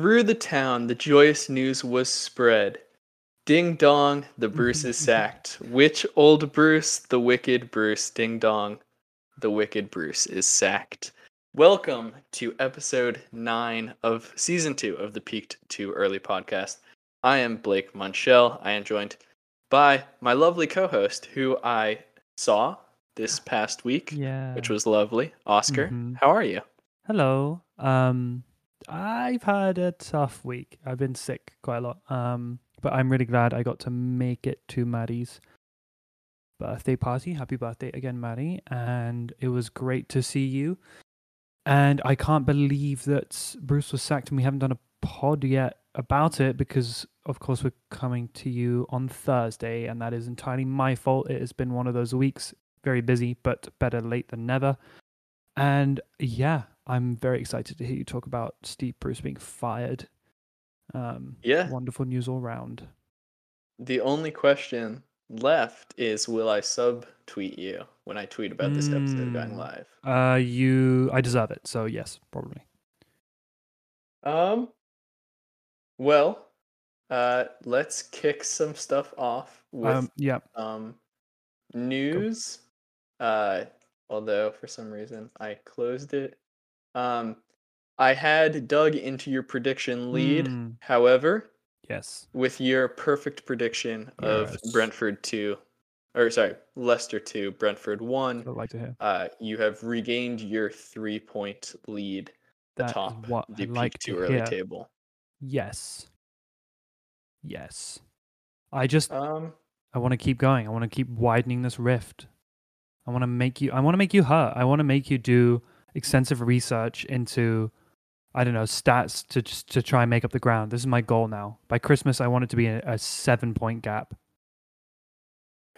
Through the town, the joyous news was spread. Ding dong, the Bruce is sacked. Which old Bruce? The wicked Bruce. Ding dong, the wicked Bruce is sacked. Welcome to episode nine of season two of the Peaked Too Early podcast. I am Blake Munchell. I am joined by my lovely co host, who I saw this past week, Yeah. which was lovely. Oscar, Mhm. how are you? Hello. Um, I've had a tough week. I've been sick quite a lot. Um, but I'm really glad I got to make it to Maddie's birthday party. Happy birthday again, Maddie. And it was great to see you. And I can't believe that Bruce was sacked and we haven't done a pod yet about it because, of course, we're coming to you on Thursday. And that is entirely my fault. It has been one of those weeks, very busy, but better late than never. And yeah, I'm very excited to hear you talk about Steve Bruce being fired. Um, Yeah. wonderful news all round. The only question left is will I subtweet you when I tweet about this episode going Mm. live? Uh, you, I deserve it, so yes, probably. Um well, uh let's kick some stuff off with Um, yeah, um news. Uh although for some reason I closed it. Um I had dug into your prediction lead. Mm, However, yes, with your perfect prediction of Brentford 2 or sorry, Leicester 2, Brentford 1, I'd like to hear. uh you have regained your 3-point lead That is atop what the I'd peak like to early hear. table. Yes, yes. I just, Um I want to keep going. I want to keep widening this rift. I want to make you. I want to make you hurt. I want to make you do extensive research into, I don't know, stats to just to try and make up the ground. This is my goal now. By Christmas, I want it to be a, a seven point gap.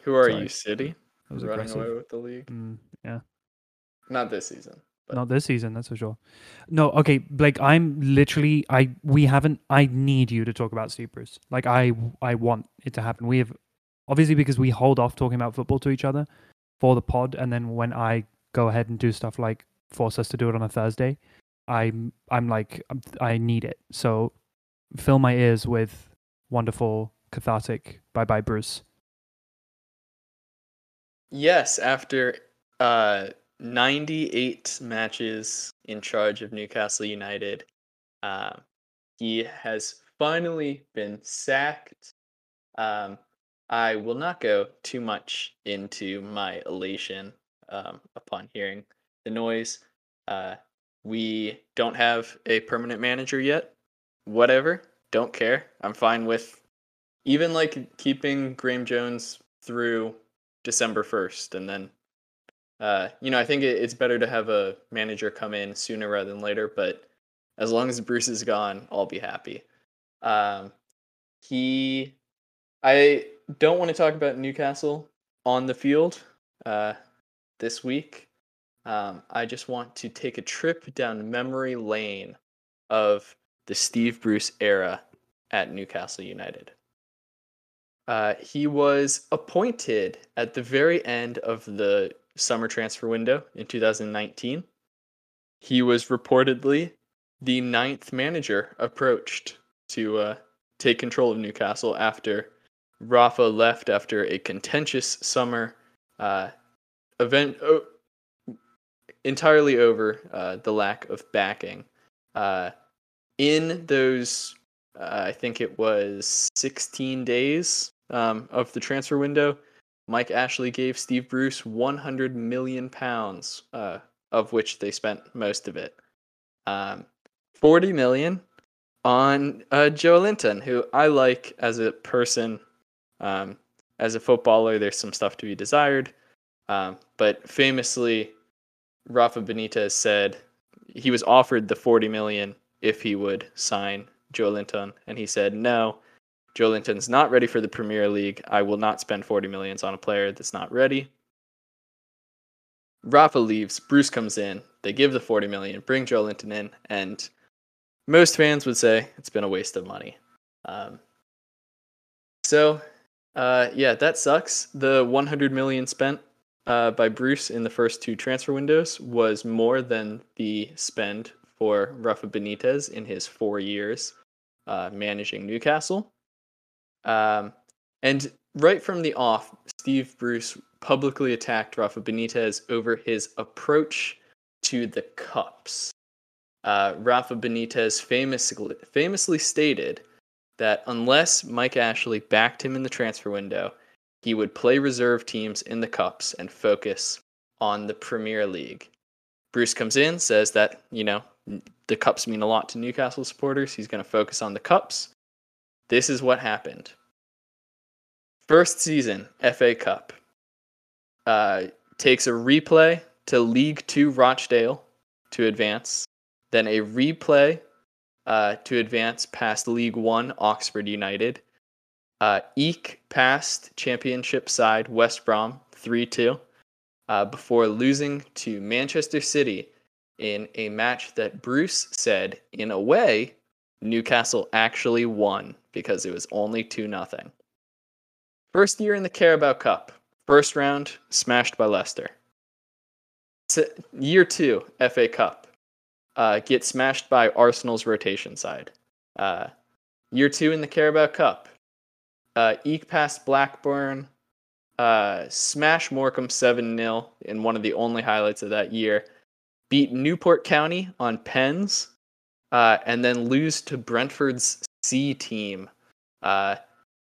who are Sorry. you, City? That was Running aggressive. away with the league? Mm, yeah, Not this season. But not this season, that's for sure. No, okay, Blake. I'm literally. I we haven't. I need you to talk about Steve Bruce. Like I, I want it to happen. We have, obviously, because we hold off talking about football to each other for the pod, and then when I go ahead and do stuff like force us to do it on a Thursday, I'm, I'm like, I'm- need it. So, fill my ears with wonderful, cathartic. Bye, bye, Bruce. Yes, after uh 98 matches in charge of Newcastle United, um, he has finally been sacked. Um, I will not go too much into my elation um, upon hearing the noise. Uh, we don't have a permanent manager yet. Whatever, don't care. I'm fine with even like keeping Graeme Jones through December 1st and then uh, you know, I think it, it's better to have a manager come in sooner rather than later, but as long as Bruce is gone, I'll be happy. Um, he, I don't want to talk about Newcastle on the field uh, this week. Um, I just want to take a trip down memory lane of the Steve Bruce era at Newcastle United. Uh, he was appointed at the very end of the summer transfer window in 2019. He was reportedly the ninth manager approached to uh, take control of Newcastle after Rafa left after a contentious summer uh, event o- entirely over uh, the lack of backing. Uh, in those, uh, I think it was 16 days um, of the transfer window, Mike Ashley gave Steve Bruce 100 million pounds, uh, of which they spent most of it. Um, 40 million on uh, Joelinton, who I like as a person. Um, as a footballer, there's some stuff to be desired. Um, but famously, Rafa Benitez said he was offered the 40 million if he would sign Joelinton, and he said no. Joelinton's not ready for the Premier League. I will not spend 40 millions on a player that's not ready. Rafa leaves, Bruce comes in, they give the 40 million, bring Joelinton in, and most fans would say it's been a waste of money. Um, so, uh, yeah, that sucks. The 100 million spent uh, by Bruce in the first two transfer windows was more than the spend for Rafa Benitez in his four years uh, managing Newcastle. Um, and right from the off, Steve Bruce publicly attacked Rafa Benitez over his approach to the cups. Uh, Rafa Benitez famously, famously stated that unless Mike Ashley backed him in the transfer window, he would play reserve teams in the cups and focus on the Premier League. Bruce comes in, says that, you know, the cups mean a lot to Newcastle supporters. He's going to focus on the cups. This is what happened. First season, FA Cup. Uh, takes a replay to League Two Rochdale to advance, then a replay uh, to advance past League One Oxford United. Uh, Eek passed Championship side West Brom 3 2 uh, before losing to Manchester City in a match that Bruce said, in a way, Newcastle actually won because it was only 2 0. First year in the Carabao Cup, first round, smashed by Leicester. Year two, FA Cup, uh, get smashed by Arsenal's rotation side. Uh, year two in the Carabao Cup, uh, eke past Blackburn, uh, smash Morecambe 7 0 in one of the only highlights of that year, beat Newport County on pens, uh, and then lose to Brentford's C team. Uh,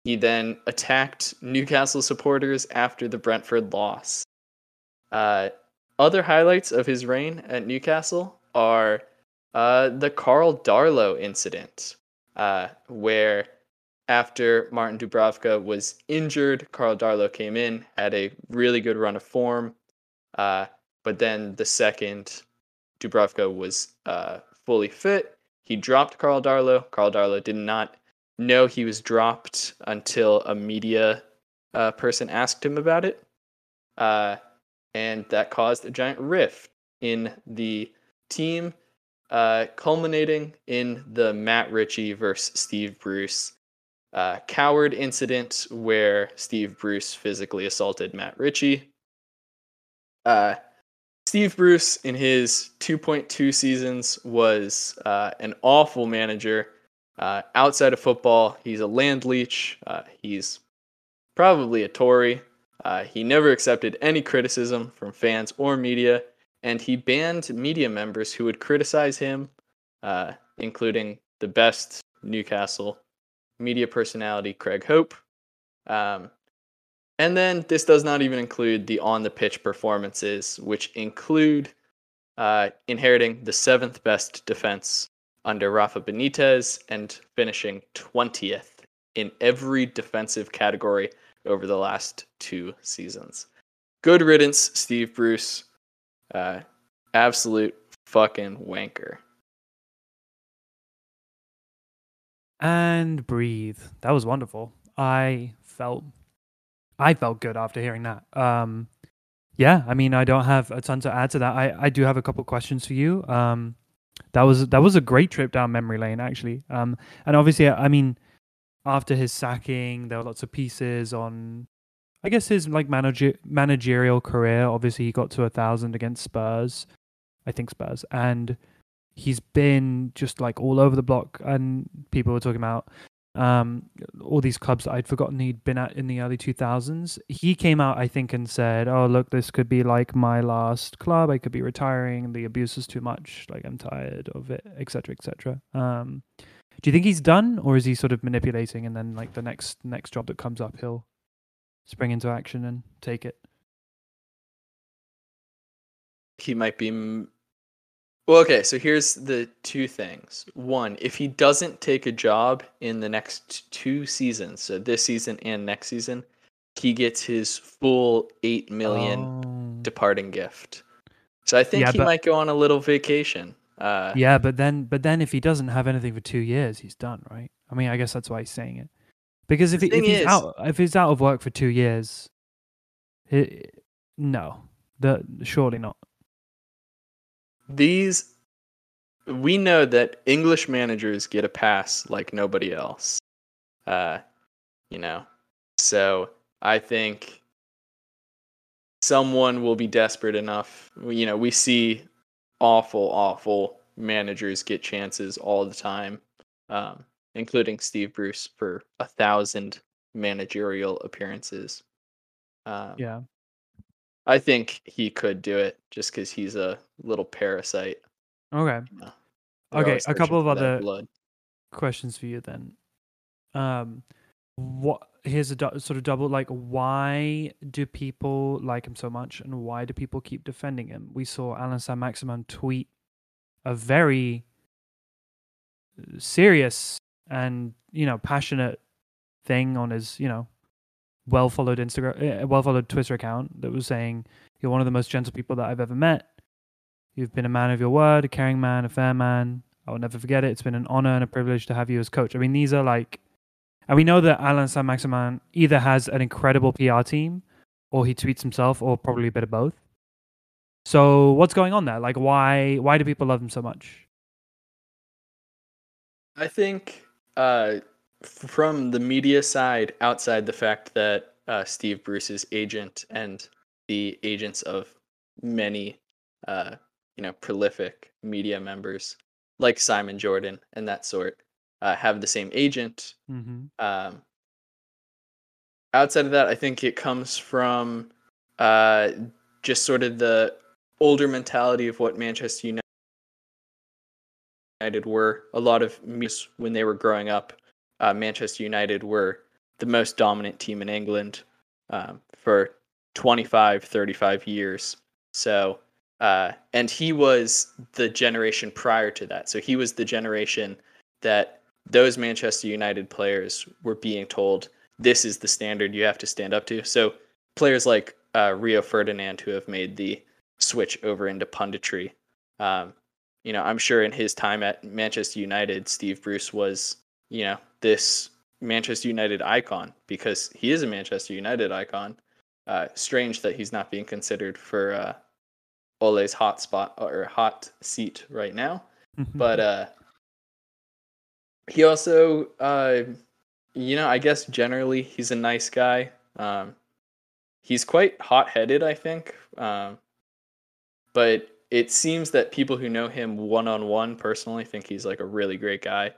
he then attacked Newcastle supporters after the Brentford loss. Uh, other highlights of his reign at Newcastle are uh, the Karl Darlow incident, uh, where after Martin Dubravka was injured, Karl Darlow came in, had a really good run of form, uh, but then the second Dubravka was uh, fully fit, he dropped Karl Darlow. Karl Darlow did not know he was dropped until a media uh, person asked him about it. Uh, and that caused a giant rift in the team, uh, culminating in the Matt Ritchie versus Steve Bruce uh, coward incident where Steve Bruce physically assaulted Matt Ritchie. Uh, Steve Bruce, in his 2.2 seasons, was uh, an awful manager. Uh, outside of football, he's a land leech. Uh, he's probably a Tory. Uh, he never accepted any criticism from fans or media, and he banned media members who would criticize him, including the best Newcastle media personality Craig Hope. Um, and then this does not even include the on the pitch performances, which include uh, inheriting the seventh best defense under Rafa Benitez and finishing 20th in every defensive category over the last two seasons. Good riddance, Steve Bruce. Uh, absolute fucking wanker. And breathe. That was wonderful. I felt I felt good after hearing that. Um yeah, I mean I don't have a ton to add to that. I, I do have a couple questions for you. Um that was that was a great trip down memory lane actually. Um and obviously I mean after his sacking, there were lots of pieces on, I guess his like manager managerial career. Obviously, he got to a thousand against Spurs, I think Spurs, and he's been just like all over the block. And people were talking about um, all these clubs that I'd forgotten he'd been at in the early 2000s. He came out, I think, and said, "Oh, look, this could be like my last club. I could be retiring. The abuse is too much. Like I'm tired of it, etc., etc." Um, do you think he's done, or is he sort of manipulating, and then like the next next job that comes up, he'll spring into action and take it? He might be. Well, okay. So here's the two things. One, if he doesn't take a job in the next two seasons, so this season and next season, he gets his full eight million Oh. departing gift. So I think Yeah, he but- might go on a little vacation. Uh, Yeah, but then but then if he doesn't have anything for two years, he's done, right? I mean, I guess that's why he's saying it. Because if he, if he's is- out if he's out of work for two years, he, no, the surely not. These we know that English managers get a pass like nobody else. Uh, you know, so I think someone will be desperate enough. You know, we see awful, awful managers get chances all the time, um, including Steve Bruce for a thousand managerial appearances. Um, Yeah. I think he could do it just because he's a little parasite. Okay. you know. Okay, a couple of other- blood. questions for you then. Um, what here's a du- sort of double like why do people like him so much and why do people keep defending him? We saw Allan Saint-Maximin tweet a very serious and you know passionate thing on his you know well followed Instagram, well followed Twitter account that was saying you're one of the most gentle people that I've ever met. You've been a man of your word, a caring man, a fair man. I will never forget it. It's been an honor and a privilege to have you as coach. I mean, these are like, and we know that Allan Saint-Maximin either has an incredible PR team or he tweets himself or probably a bit of both. So what's going on there? Like, why why do people love him so much? I think uh, from the media side, outside the fact that uh, Steve Bruce's agent and the agents of many, uh, you know, prolific media members like Simon Jordan and that sort uh, have the same agent. Mm-hmm. Um, outside of that, I think it comes from uh, just sort of the older mentality of what Manchester United were. A lot of memes when they were growing up, uh, Manchester United were the most dominant team in England um, for 25, 35 years. So, uh, and he was the generation prior to that. So he was the generation that those Manchester United players were being told this is the standard you have to stand up to. So players like uh, Rio Ferdinand, who have made the switch over into punditry, um, you know, I'm sure in his time at Manchester United, Steve Bruce was, you know, this Manchester United icon because he is a Manchester United icon. Uh, strange that he's not being considered for uh, Ole's hot spot or hot seat right now. But uh, he also, uh, you know, I guess generally he's a nice guy. Um, he's quite hot headed, I think. Um, but it seems that people who know him one on one personally think he's like a really great guy.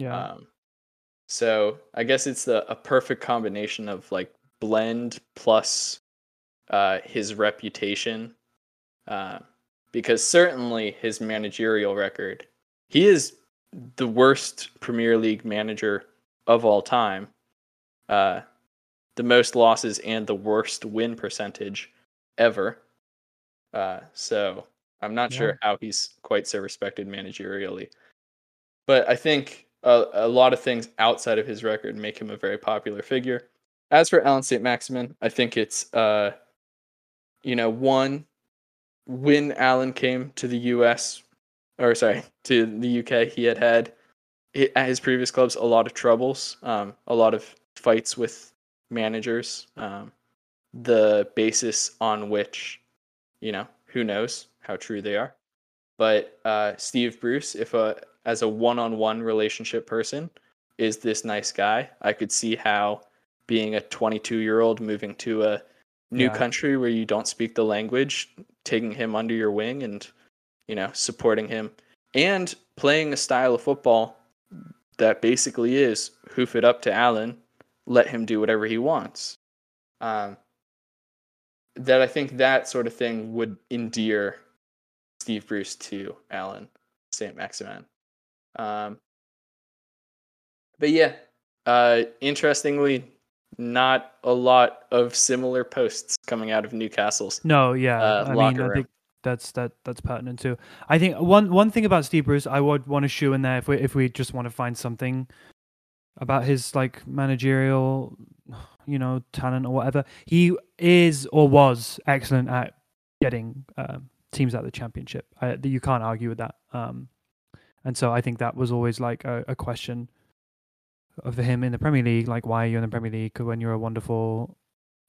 Yeah, Um, so I guess it's the, a perfect combination of like blend plus uh, his reputation, uh, because certainly his managerial record, he is the worst Premier League manager of all time, uh, the most losses and the worst win percentage ever. Uh, so I'm not Yeah. sure how he's quite so respected managerially, but I think a, a lot of things outside of his record make him a very popular figure. As for Allan St. Maximin, I think it's, uh, you know, one, when Allan came to the US, or sorry, to the UK, he had had at his previous clubs a lot of troubles, um, a lot of fights with managers. Um, the basis on which, you know, who knows how true they are. But uh, Steve Bruce, if a as a one-on-one relationship person, is this nice guy. I could see how being a 22-year-old moving to a new Yeah. country where you don't speak the language, taking him under your wing and you know supporting him and playing a style of football that basically is hoof it up to Allan, let him do whatever he wants. Um, that I think that sort of thing would endear Steve Bruce to Allan St. Maximin. Um, but yeah, uh, interestingly, not a lot of similar posts coming out of Newcastle's. no, yeah. uh, I mean, locker I think that's that that's pertinent too. I think one one thing about Steve Bruce, I would want to shoe in there if we if we just want to find something about his like managerial, you know, talent or whatever. He is or was excellent at getting um, teams out of the championship. I, you can't argue with that. Um, and so I think that was always like a, a question of him in the Premier League, like why are you in the Premier League when you're a wonderful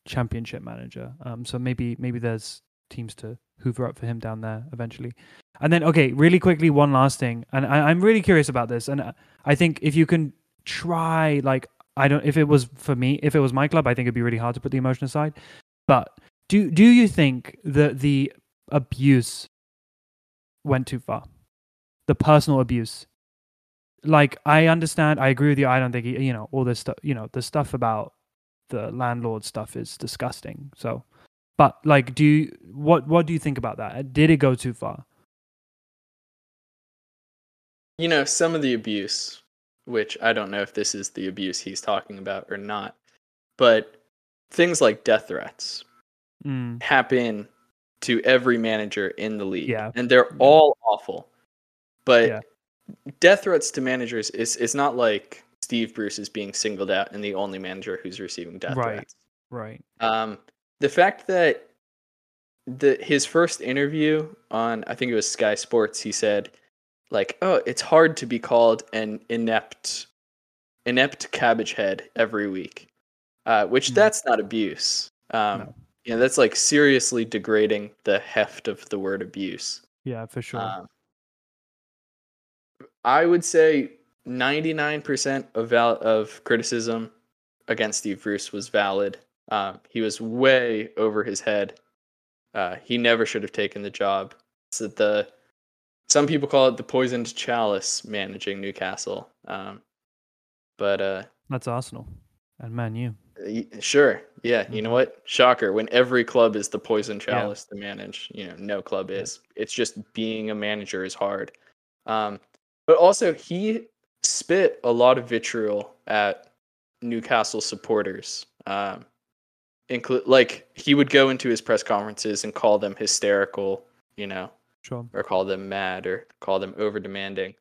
championship manager? Um, so maybe maybe there's teams to hoover up for him down there eventually. And then okay, really quickly, one last thing, and I, I'm really curious about this, and I- I think if you can try, like I don't, if it was for me, if it was my club, I think it'd be really hard to put the emotion aside. But do do you think that the abuse went too far? The personal abuse. Like I understand, I agree with you. I don't think he, you know all this stuff. You know the stuff about the landlord stuff is disgusting. So, but like, do you what what do you think about that? Did it go too far? You know, some of the abuse, which I don't know if this is the abuse he's talking about or not, but things like death threats Mm, happen to every manager in the league. Yeah. And they're all awful. But Yeah. death threats to managers is it's not like Steve Bruce is being singled out and the only manager who's receiving death Right. threats. right. Um, the fact that the his first interview on I think it was Sky Sports, he said, like, oh, it's hard to be called an inept inept cabbage head every week. Uh, which Mhm. that's not abuse. Um No. you know, that's like seriously degrading the heft of the word abuse. Yeah, for sure. Um, I would say 99% of val- of criticism against Steve Bruce was valid. Um, he was way over his head. Uh, he never should have taken the job. So the some people call it the poisoned chalice managing Newcastle. Um, but uh, That's Arsenal and Man U. sure, yeah. You know Mhm. what? Shocker. When every club is the poison Yeah. chalice to manage, you know, no club Yeah. is. It's just being a manager is hard. Um, but also he spit a lot of vitriol at Newcastle supporters. Um, include like he would go into his press conferences and call them hysterical, you know, Sure. or call them mad or call them over demanding.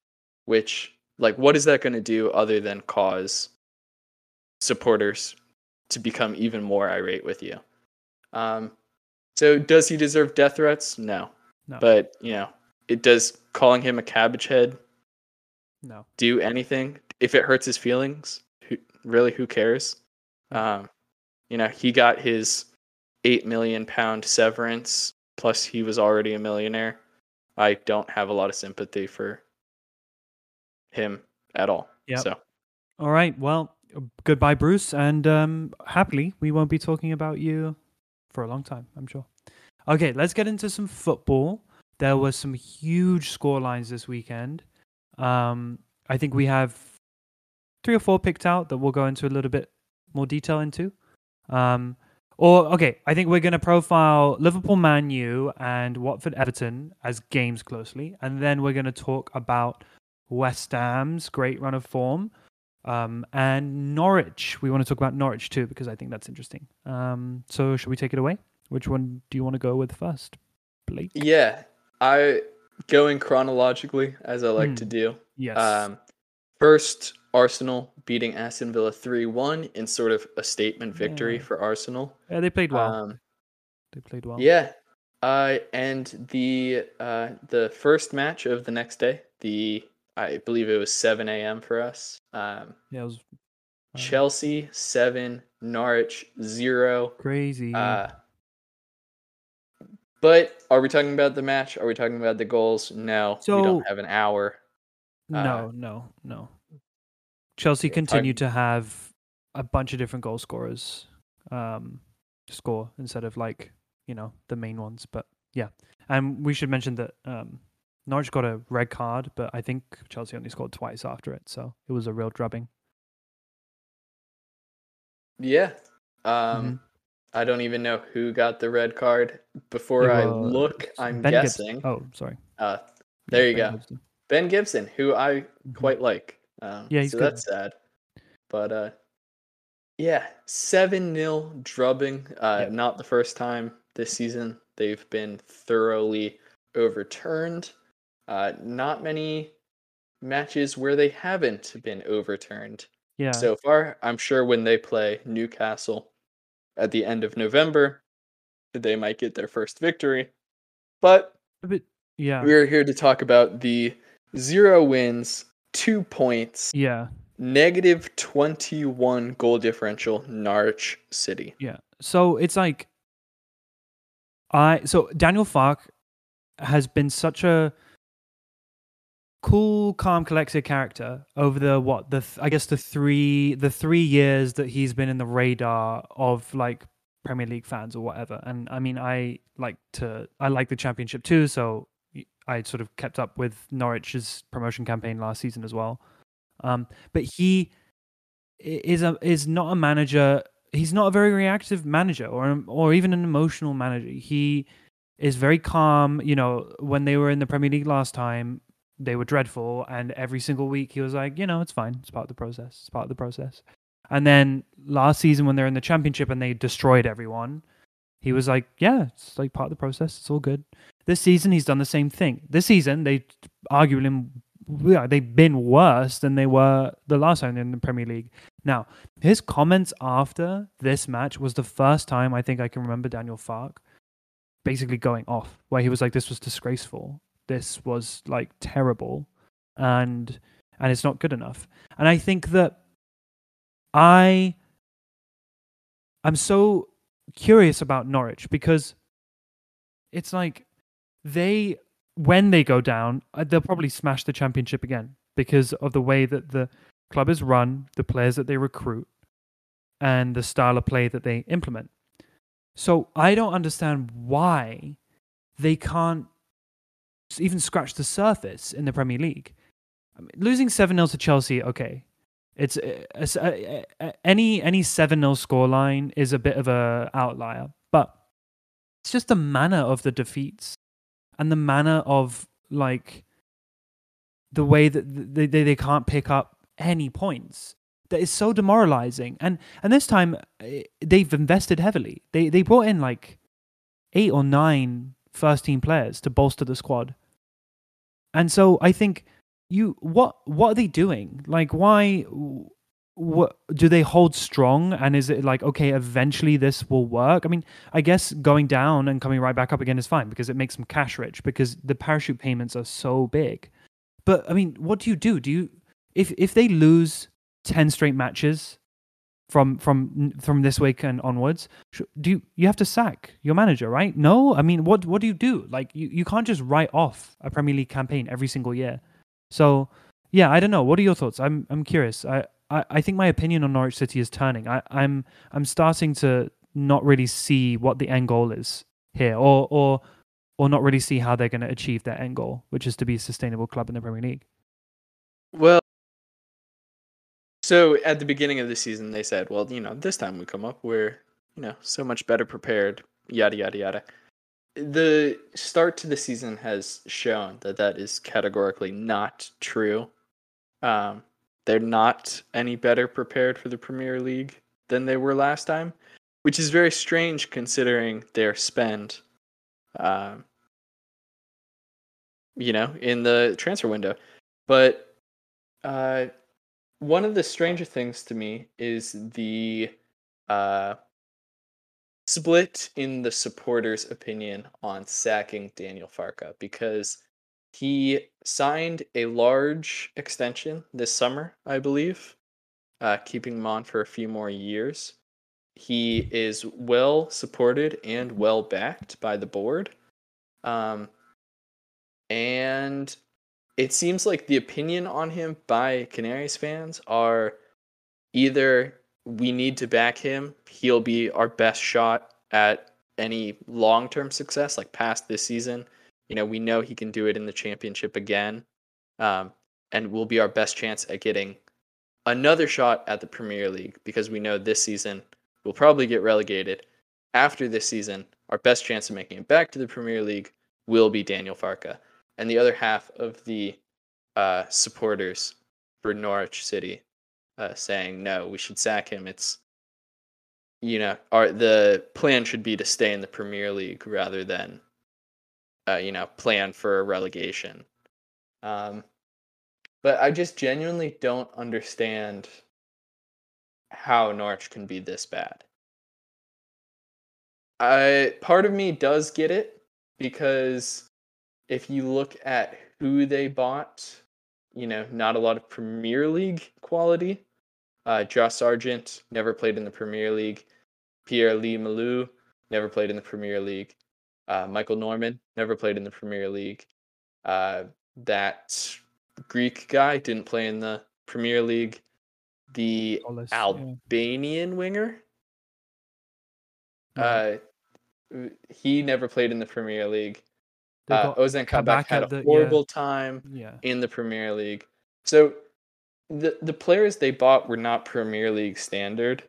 Which like what is that going to do other than cause supporters to become even more irate with you? Um, so does he deserve death threats? No. No. But you know, it does calling him a cabbage head No. do anything if it hurts his feelings. Who, really, who cares? Um, you know, he got his eight million pound severance. Plus, he was already a millionaire. I don't have a lot of sympathy for him at all. Yeah. So All right. Well, goodbye, Bruce, and um, happily we won't be talking about you for a long time. I'm sure. Okay, let's get into some football. There were some huge score lines this weekend. Um, I think we have three or four picked out that we'll go into a little bit more detail into. Um, or okay, I think we're going to profile Liverpool, Man U, and Watford, Everton as games closely, and then we're going to talk about West Ham's great run of form, um, and Norwich. We want to talk about Norwich too because I think that's interesting. Um, so should we take it away? Which one do you want to go with first, Blake? yeah, I going chronologically as I like to Hmm. do. Yes. Um, first, Arsenal beating Aston Villa three one in sort of a statement victory Yeah. for Arsenal. yeah, they played well. Um, they played well. Yeah. Uh, and the uh, the first match of the next day, the I believe it was 7 a.m. for us. Um, Yeah, it was uh, Chelsea seven, Norwich zero. crazy. Uh, but are we talking about the match? Are we talking about the goals? No, we don't have an hour. uh, no, no, no. Chelsea talking- to have a bunch of different goal scorers um, score instead of like you know the main ones. But yeah, and we should mention that um, Norwich got a red card, but I think Chelsea only scored twice after it, so it was a real drubbing. Yeah. Um, Mhm. I don't even know who got the red card. Before I look, I'm Ben guessing. Oh, sorry. Uh, there you Ben go. Gibson. Ben Gibson, who I Mhm. quite like. Um, Yeah, so good. that's sad. But uh, yeah, seven 0 drubbing. Uh, Yeah. not the first time this season they've been thoroughly overturned. Uh, not many matches where they haven't been overturned Yeah. so far. I'm sure when they play Newcastle at the end of November, they might get their first victory. But uh, but yeah. we're here to talk about the zero wins, two points, Yeah. negative 21 goal differential Norwich City. Yeah. So it's like I so Daniel Farke has been such a cool, calm, collected character over the what the th- I guess the three the three years that he's been in the radar of like Premier League fans or whatever. And I mean, I like to I like the championship too, so I sort of kept up with Norwich's promotion campaign last season as well. Um, but he is a is not a manager. He's not a very reactive manager, or or even an emotional manager. He is very calm. You know, when they were in the Premier League last time, they were dreadful, and every single week he was like, you know, it's fine. It's part of the process. It's part of the process. And then last season, when they're in the championship and they destroyed everyone, he was like, yeah, it's like part of the process. It's all good. This season, he's done the same thing. This season, they arguably yeah, they've been worse than they were the last time in the Premier League. Now, his comments after this match was the first time I think I can remember Daniel Farke basically going off, where he was like, "This was disgraceful. This was like terrible, and and it's not good enough." And I think that I I'm so curious about Norwich because it's like they when they go down, uh, they'll probably smash the championship again because of the way that the club is run, the players that they recruit, and the style of play that they implement. So I don't understand why they can't even scratch the surface in the Premier League. I mean, losing 7 0 to Chelsea, okay. It's, uh, uh, uh any any 7 0 scoreline is a bit of a outlier, but it's just the manner of the defeats and the manner of like the way that they, they, they can't pick up any points that is so demoralizing. And and this time eh, they've invested heavily. They they brought in like eight or nine first team players to bolster the squad. And so i think you what what are they doing? Like why what do they hold strong? And is it like okay eventually this will work? I mean i guess going down and coming right back up again is fine because it makes them cash rich because the parachute payments are so big. But i mean what do you do? Do you if if they lose 10 straight matches from from from this week and onwards do you you have to sack your manager right? No? I mean what what do you do? Like you, you can't just write off a premier league campaign every single year so yeah i don't know what are your thoughts i'm i'm curious i I, I think my opinion on Norwich City is turning. I, I'm I'm starting to not really see what the end goal is here, or or or not really see how they're going to achieve their end goal, which is to be a sustainable club in the Premier League. Well, so at the beginning of the season, they said, "Well, you know, this time we come up, we're you know so much better prepared." Yada yada yada. The start to the season has shown that that is categorically not true. Um, they're not any better prepared for the Premier League than they were last time, which is very strange considering their spend, um, you know, in the transfer window. But uh, one of the stranger things to me is the uh, split in the supporters' opinion on sacking Daniel Farke because he signed a large extension this summer, I believe, uh, keeping him on for a few more years. He is well supported and well backed by the board. Um, and it seems like the opinion on him by Canaries fans are either we need to back him, he'll be our best shot at any long term success, like past this season you know, we know he can do it in the championship again, um, and will be our best chance at getting another shot at the Premier League because we know this season we'll probably get relegated. After this season, our best chance of making it back to the Premier League will be Daniel Farke. And the other half of the uh, supporters for Norwich City uh, saying, no, we should sack him. It's, you know, our, the plan should be to stay in the Premier League rather than uh, you know, plan for relegation. Um, but I just genuinely don't understand how Norwich can be this bad. I part of me does get it because if you look at who they bought, you know, not a lot of Premier League quality. Uh, Josh Sargent never played in the Premier League. Pierre Lees-Melou never played in the Premier League. Uh, Michael Norman never played in the Premier League. Uh, that Greek guy didn't play in the Premier League. The Albanian yeah. winger, uh, he never played in the Premier League. Uh, Ozan Kabak Kabak had a the- yeah. horrible time yeah. in the Premier League. So the the players they bought were not Premier League standard,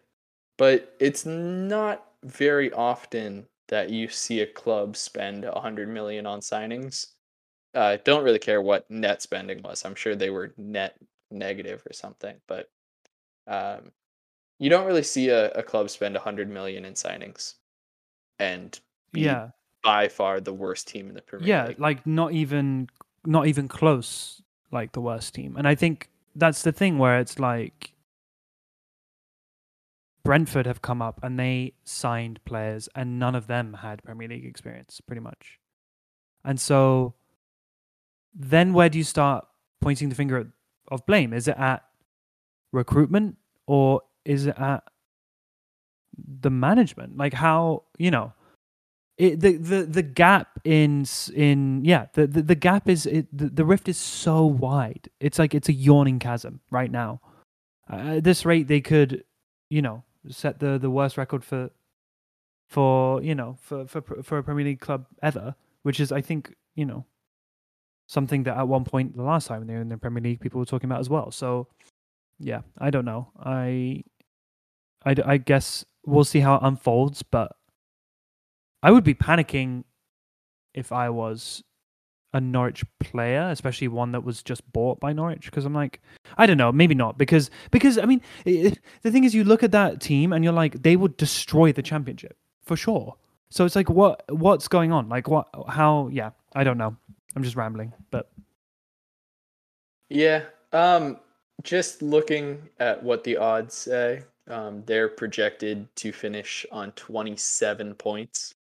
but it's not very often that you see a club spend 100 million on signings. Uh, don't really care what net spending was. I'm sure they were net negative or something, but um, you don't really see a, a club spend 100 million in signings and be Yeah. by far the worst team in the Premier League. yeah League. like not even not even close like the worst team and i think that's the thing where it's like brentford have come up and they signed players and none of them had premier league experience pretty much. And so then where do you start pointing the finger at, of blame? Is it at recruitment or is it at the management? Like how you know it, the, the the gap in in yeah the the, the gap is it, the, the rift is so wide. It's like it's a yawning chasm right now. Uh, at this rate they could you know set the the worst record for for you know for for for a premier league club ever which is i think you know something that at one point the last time they were in the premier league people were talking about as well. So yeah i don't know. I I, I guess we'll see how it unfolds but I would be panicking if I was a Norwich player, especially one that was just bought by Norwich, because I'm like, I don't know, maybe not, because because I mean, i the thing is, you look at that team and you're like, they would destroy the championship for sure. So it's like, what what's going on? Like, what? How? Yeah, I don't know. I'm just rambling, but Yeah. Um just looking at what the odds say, um, they're projected to finish on 27 points,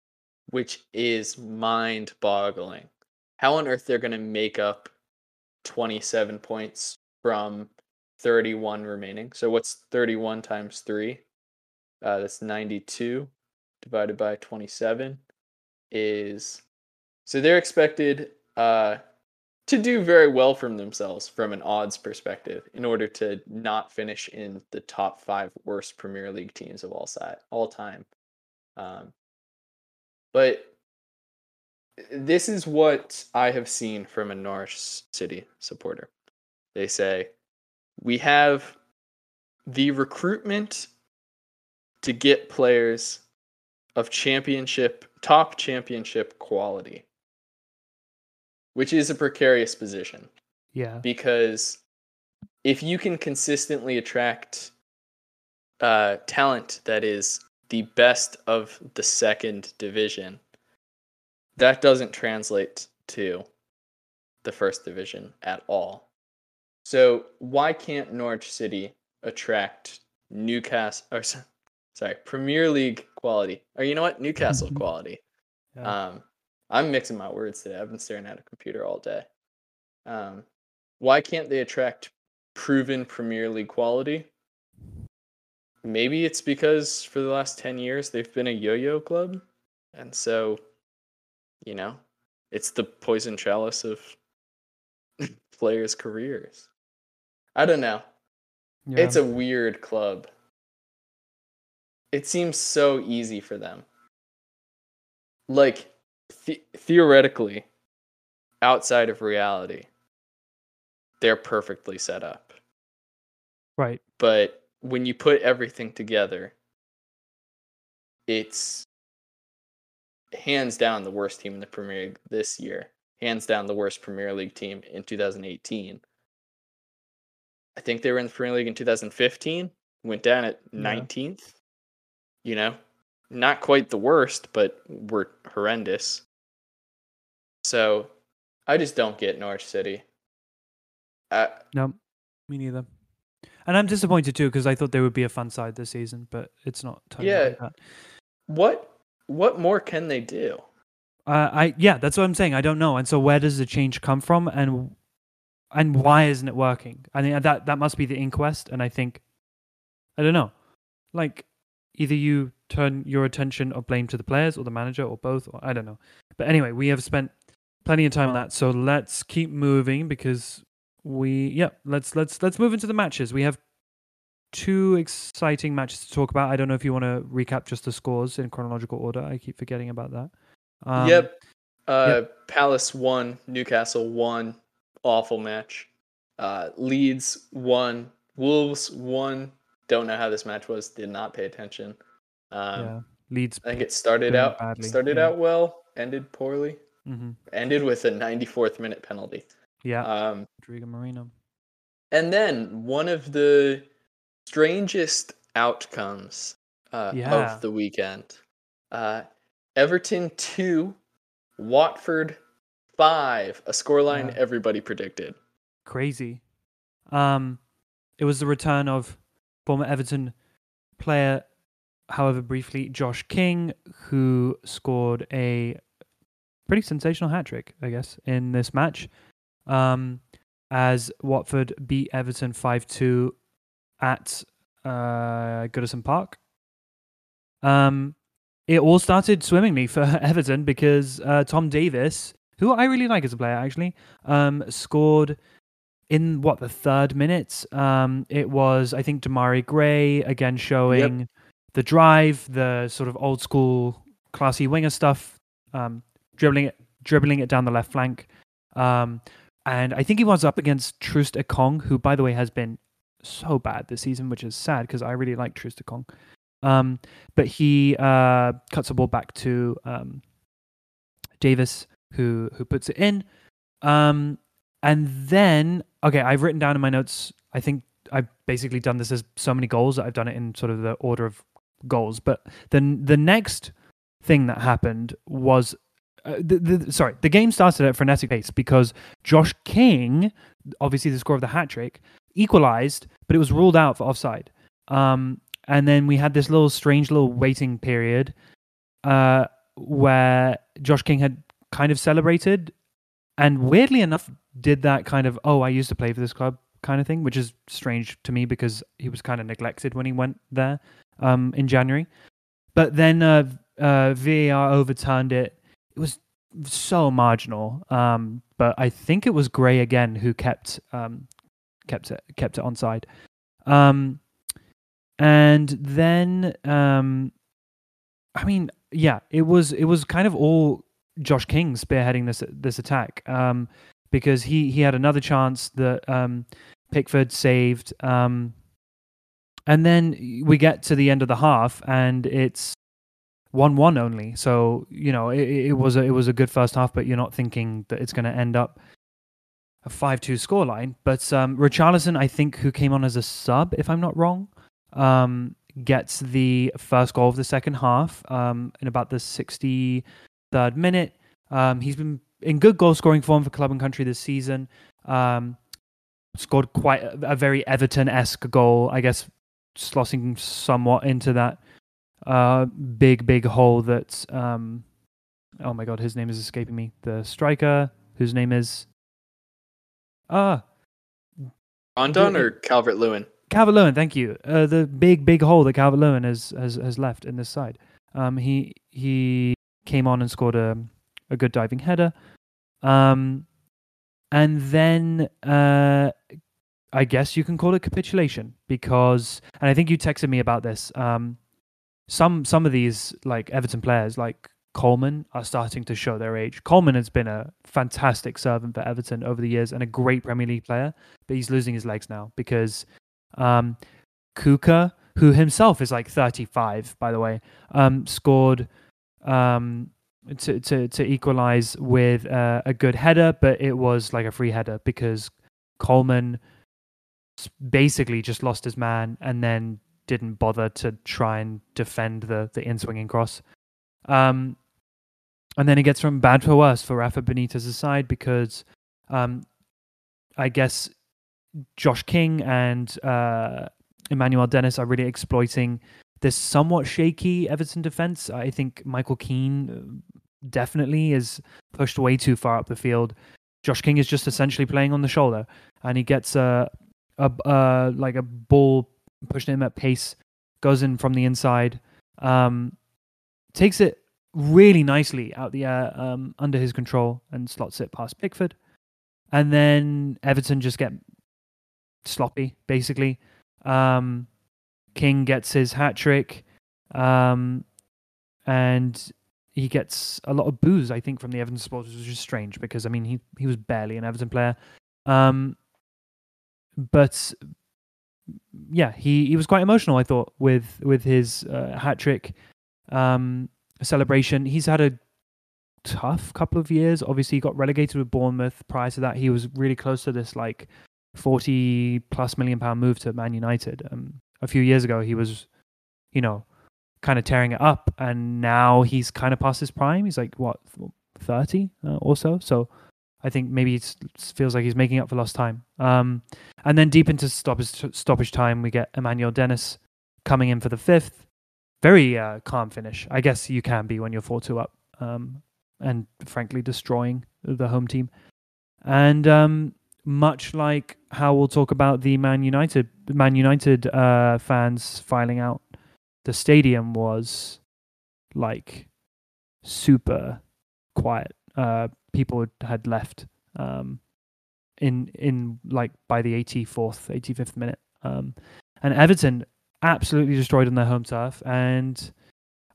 which is mind boggling. How on earth they're gonna make up 27 points from 31 remaining? So what's 31 times 3? Uh, that's 92 divided by 27 is so they're expected uh to do very well from themselves from an odds perspective in order to not finish in the top five worst Premier League teams of all side all time. Um, but this is what I have seen from a Norwich City supporter. They say we have the recruitment to get players of championship top championship quality which is a precarious position yeah, because if you can consistently attract uh, talent that is the best of the second division, that doesn't translate to the first division at all. So why can't Norwich City attract Newcastle or sorry Premier League quality? Or you know what, Newcastle quality? yeah. Um, I'm mixing my words today. I've been staring at a computer all day. Um, why can't they attract proven Premier League quality? Maybe it's because for the last 10 years they've been a yo yo club. And so, you know, it's the poison chalice of players' careers. I don't know. yeah. It's a weird club. It seems so easy for them. Like, the- theoretically, outside of reality, they're perfectly set up. right. But when you put everything together, it's hands down the worst team in the Premier League this year. Hands down the worst Premier League team in 2018. I think they were in the Premier League in 2015, went down at Yeah. 19th. You know, not quite the worst, but were horrendous. So I just don't get Norwich City. Uh, No, me neither. And I'm disappointed too because I thought they would be a fun side this season, but it's not. turning out like that. what what more can they do? Uh, I yeah, that's what I'm saying. I don't know. And so where does the change come from, and and why isn't it working? I think that that must be the inquest. And I think I don't know. Like either you turn your attention or blame to the players or the manager or both. Or, I don't know. But anyway, we have spent plenty of time on that. So let's keep moving because we yeah let's let's let's move into the matches. We have two exciting matches to talk about. I don't know if you want to recap just the scores in chronological order. I keep forgetting about that. Um, yep. Uh, Palace won, Newcastle won, awful match. Uh, Leeds won, Wolves won. Don't know how this match was. Did not pay attention. Um, yeah, Leeds. I think it started out badly, started yeah. out well, ended poorly, hmm ended with a 94th minute penalty. Yeah, Um, Rodrigo Moreno. and then one of the strangest outcomes uh, Yeah. of the weekend: uh, Everton two, Watford five. A scoreline Yeah. everybody predicted. Crazy. Um, it was the return of former Everton player, however briefly, Josh King, who scored a pretty sensational hat trick, I guess, in this match. Um, as Watford beat Everton 5 2 at uh, Goodison Park. Um, it all started swimmingly for Everton because uh, Tom Davies, who I really like as a player, actually, um, scored in what the third minute. Um, it was I think Demarai Gray again showing the drive, the sort of old school classy winger stuff, um, dribbling it, dribbling it down the left flank. Um, and I think he was up against Trust Ekong, who by the way has been so bad this season, which is sad because I really like Trust Ekong. Um, but he uh, cuts the ball back to um, Davies, who who puts it in. Um, and then, okay, I've written down in my notes. I think I've basically done this as so many goals that I've done it in sort of the order of goals. But then the next thing that happened was, uh, the, the sorry, the game started at frenetic pace because Josh King, obviously the score of the hat trick, equalized, but it was ruled out for offside. Um, and then we had this little strange little waiting period uh, where Josh King had kind of celebrated and weirdly enough did that kind of oh i used to play for this club kind of thing which is strange to me because he was kind of neglected when he went there um, in january but then uh, uh, var overturned it it was so marginal um, but i think it was gray again who kept um, kept it kept it onside um, and then um, i mean yeah it was it was kind of all Josh King spearheading this this attack um, because he he had another chance that um, Pickford saved, um, and then we get to the end of the half and it's one one only. So you know it, it was a, it was a good first half, but you're not thinking that it's going to end up a five two scoreline. But um, Richarlison, I think, who came on as a sub, if I'm not wrong, um, gets the first goal of the second half um, in about the 63rd minute. Um, he's been in good goal scoring form for club and country this season. Um, scored quite a, a very Everton esque goal, I guess, slossing somewhat into that uh, big, big hole that. Um, oh my god, his name is escaping me. The striker, whose name is. Ah, Rondon or Calvert Lewin? Calvert Lewin, thank you. Uh, the big, big hole that Calvert Lewin has, has has left in this side. Um, he he came on and scored a a good diving header. Um, and then uh, I guess you can call it capitulation because, and I think you texted me about this. Um, some some of these like Everton players, like Coleman, are starting to show their age. Coleman has been a fantastic servant for Everton over the years and a great Premier League player, but he's losing his legs now because um, Kucka, who himself is like 35, by the way, um, scored um, to, to, to equalize with uh, a good header, but it was like a free header because Coleman basically just lost his man and then didn't bother to try and defend the, the in swinging cross. Um, and then it gets from bad to worse for Rafa Benitez's side because um, I guess Josh King and uh, Emmanuel Dennis are really exploiting this somewhat shaky Everton defense. I think Michael Keane uh, definitely is pushed way too far up the field. Josh King is just essentially playing on the shoulder, and he gets a a uh, like a ball pushed him at pace, goes in from the inside, um, takes it really nicely out the air um, under his control and slots it past Pickford, and then Everton just get sloppy basically. Um, King gets his hat trick, um, and he gets a lot of boos, I think, from the Everton supporters, which is strange because I mean he he was barely an Everton player. Um, but yeah, he, he was quite emotional. I thought with with his uh, hat trick um, celebration. He's had a tough couple of years. Obviously, he got relegated with Bournemouth. Prior to that, he was really close to this like forty plus million pound move to Man United. Um, a few years ago, he was, you know, kind of tearing it up, and now he's kind of past his prime. He's like what thirty uh, or so. So I think maybe it feels like he's making up for lost time. Um, and then deep into stoppage, stoppage time, we get Emmanuel Dennis coming in for the fifth. Very uh, calm finish. I guess you can be when you're 4 2 up um, and frankly destroying the home team. And um, much like how we'll talk about the Man United Man United uh, fans filing out, the stadium was like super quiet. Uh, people had left um, in in like by the 84th, 85th minute. Um, and Everton absolutely destroyed on their home turf. And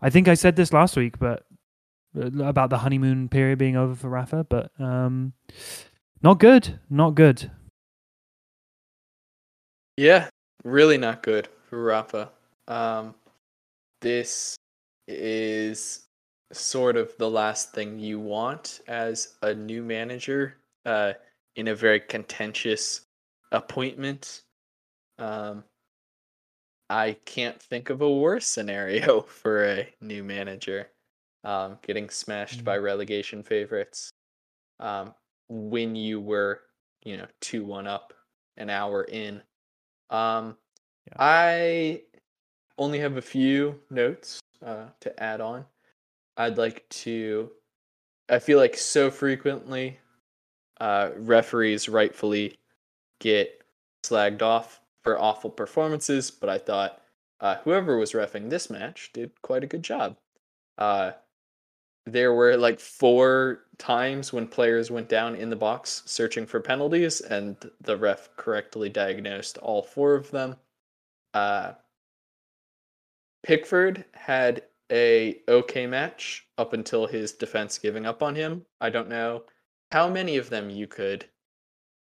I think I said this last week, but uh, about the honeymoon period being over for Rafa, but um, not good, not good. Yeah, really not good for Rafa. Um, this is sort of the last thing you want as a new manager uh, in a very contentious appointment. Um, I can't think of a worse scenario for a new manager um, getting smashed by mm-hmm. relegation favorites um, when you were, you know, 2 1 up an hour in. Um, yeah. I only have a few notes uh, to add on. I'd like to. I feel like so frequently, uh, referees rightfully get slagged off for awful performances, but I thought uh, whoever was refing this match did quite a good job. Uh, there were like four times when players went down in the box searching for penalties, and the ref correctly diagnosed all four of them. Uh, Pickford had a okay match up until his defense giving up on him. I don't know how many of them you could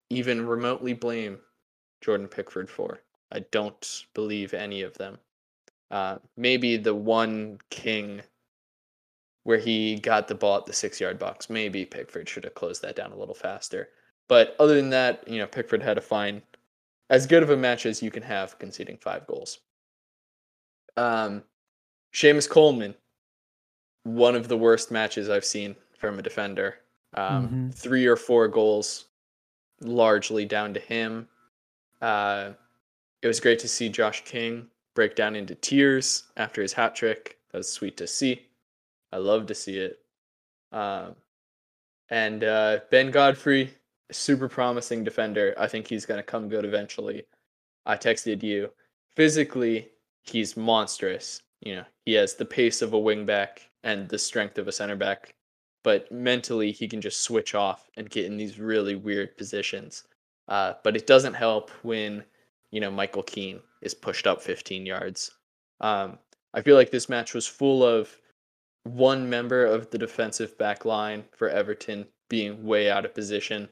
even remotely blame Jordan Pickford for. I don't believe any of them. Uh, maybe the one king where he got the ball at the six yard box. Maybe Pickford should have closed that down a little faster. But other than that, you know, Pickford had a fine, as good of a match as you can have conceding five goals. Um, Seamus Coleman, one of the worst matches I've seen from a defender. Um, mm-hmm. Three or four goals, largely down to him. Uh, it was great to see Josh King break down into tears after his hat trick. That was sweet to see. I love to see it. Um, and uh, Ben Godfrey, super promising defender. I think he's going to come good eventually. I texted you. Physically, he's monstrous. You know, he has the pace of a wingback and the strength of a center back, but mentally he can just switch off and get in these really weird positions. Uh, but it doesn't help when you know Michael Keane is pushed up 15 yards. Um, I feel like this match was full of one member of the defensive back line for Everton being way out of position.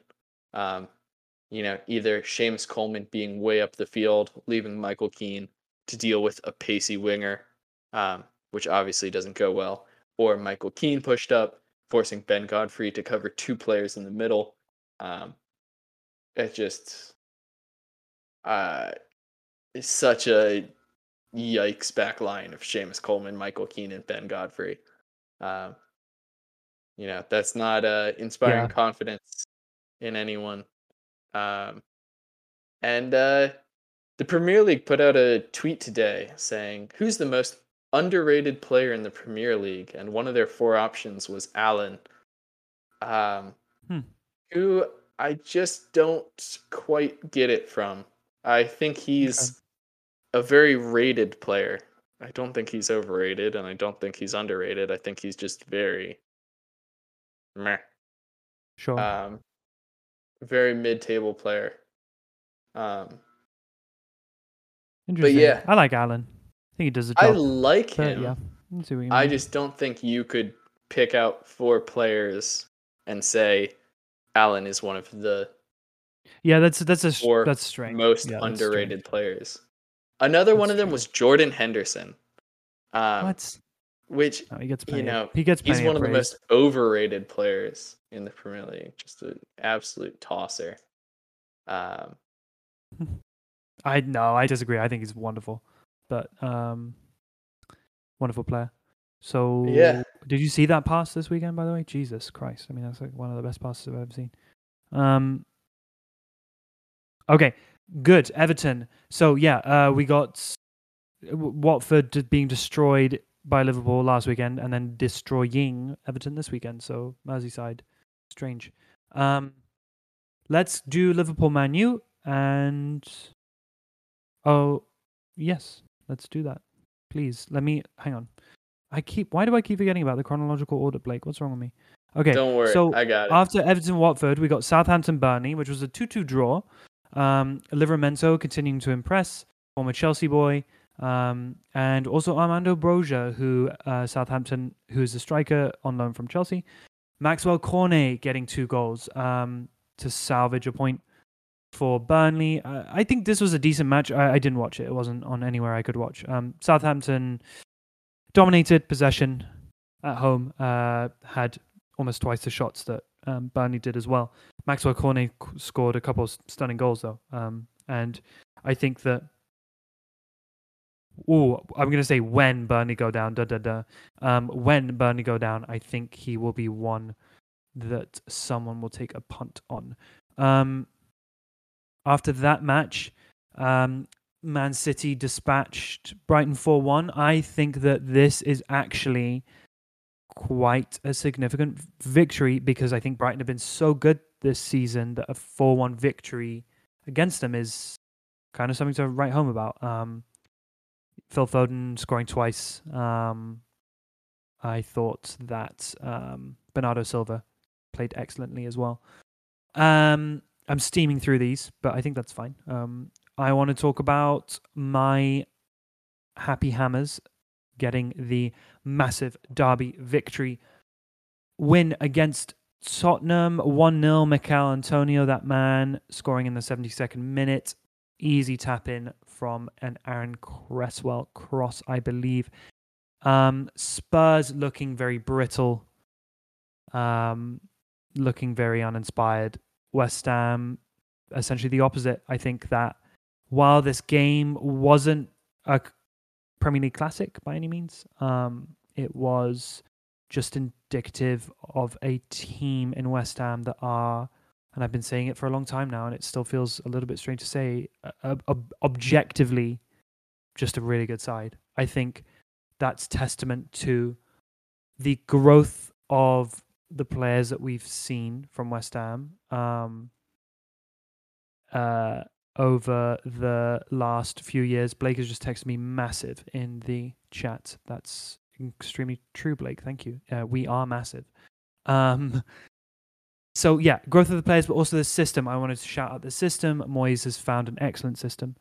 Um, you know, either Seamus Coleman being way up the field, leaving Michael Keane to deal with a pacey winger, um, which obviously doesn't go well, or Michael Keane pushed up, forcing Ben Godfrey to cover two players in the middle. Um, it just uh, is such a yikes back line of Seamus Coleman, Michael Keane, and Ben Godfrey. Um, you know, that's not uh, inspiring yeah. confidence in anyone. Um, and uh, the Premier League put out a tweet today saying, Who's the most underrated player in the Premier League? And one of their four options was Allen, um, hmm. who I just don't quite get it from. I think he's okay. a very rated player. I don't think he's overrated, and I don't think he's underrated. I think he's just very meh. Sure. Um, very mid-table player. Um, Interesting. But yeah, I like Allen. I think he does a job. I like him. yeah, I just don't think you could pick out four players and say Allen is one of the Yeah, that's that's a four that's strange. most Yeah, underrated players. Another one of them strange. was Jordan Henderson, um, What? which No, he gets you know, of, he gets he's one of the most overrated players in the Premier League. Just an absolute tosser. Um, I no, I disagree. I think he's wonderful, but um, wonderful player. So Yeah. did you see that pass this weekend? By the way, Jesus Christ! I mean, that's like one of the best passes I've ever seen. Um. Okay, good. Everton. So yeah, uh, we got Watford being destroyed by Liverpool last weekend, and then destroying Everton this weekend. So Merseyside, strange. Um, let's do Liverpool Man U and oh yes, let's do that, please. Let me hang on. I keep why do I keep forgetting about the chronological order, Blake? What's wrong with me? Okay, don't worry, so I got it. after Everton Watford, we got Southampton Burnley, which was a 2 2 draw. Um, Livramento continuing to impress, former Chelsea boy. Um, and also Armando Broja, who uh, Southampton, who is a striker on loan from Chelsea. Maxwell Cornet getting two goals um, to salvage a point for Burnley. I think this was a decent match. I, I didn't watch it; it wasn't on anywhere I could watch. Um, Southampton dominated possession at home. Uh, had almost twice the shots that um, Burnley did as well. Maxwell Cornet c- scored a couple of stunning goals though, um, and I think that. Oh, I'm gonna say when Burnley go down, da da da. Um, when Burnley go down, I think he will be one that someone will take a punt on. Um, after that match, um, Man City dispatched Brighton 4 1. I think that this is actually quite a significant victory because I think Brighton have been so good this season that a 4 1 victory against them is kind of something to write home about. Um, Phil Foden scoring twice. Um, I thought that um, Bernardo Silva played excellently as well. Um, I'm steaming through these, but I think that's fine. Um, I want to talk about my Happy Hammers getting the massive derby victory win against Tottenham 1 0. Michail Antonio, that man, scoring in the 72nd minute. Easy tap in from an Aaron Cresswell cross, I believe. Um, Spurs looking very brittle, um, looking very uninspired. West Ham, essentially the opposite. I think that while this game wasn't a Premier League classic by any means, um, it was just indicative of a team in West Ham that are, and I've been saying it for a long time now, and it still feels a little bit strange to say, uh, ob- objectively, just a really good side. I think that's testament to the growth of the players that we've seen from West Ham um, uh, over the last few years. Blake has just texted me massive in the chat. That's extremely true, Blake. Thank you. Uh, we are massive. Um, so yeah, growth of the players, but also the system. I wanted to shout out the system. Moyes has found an excellent system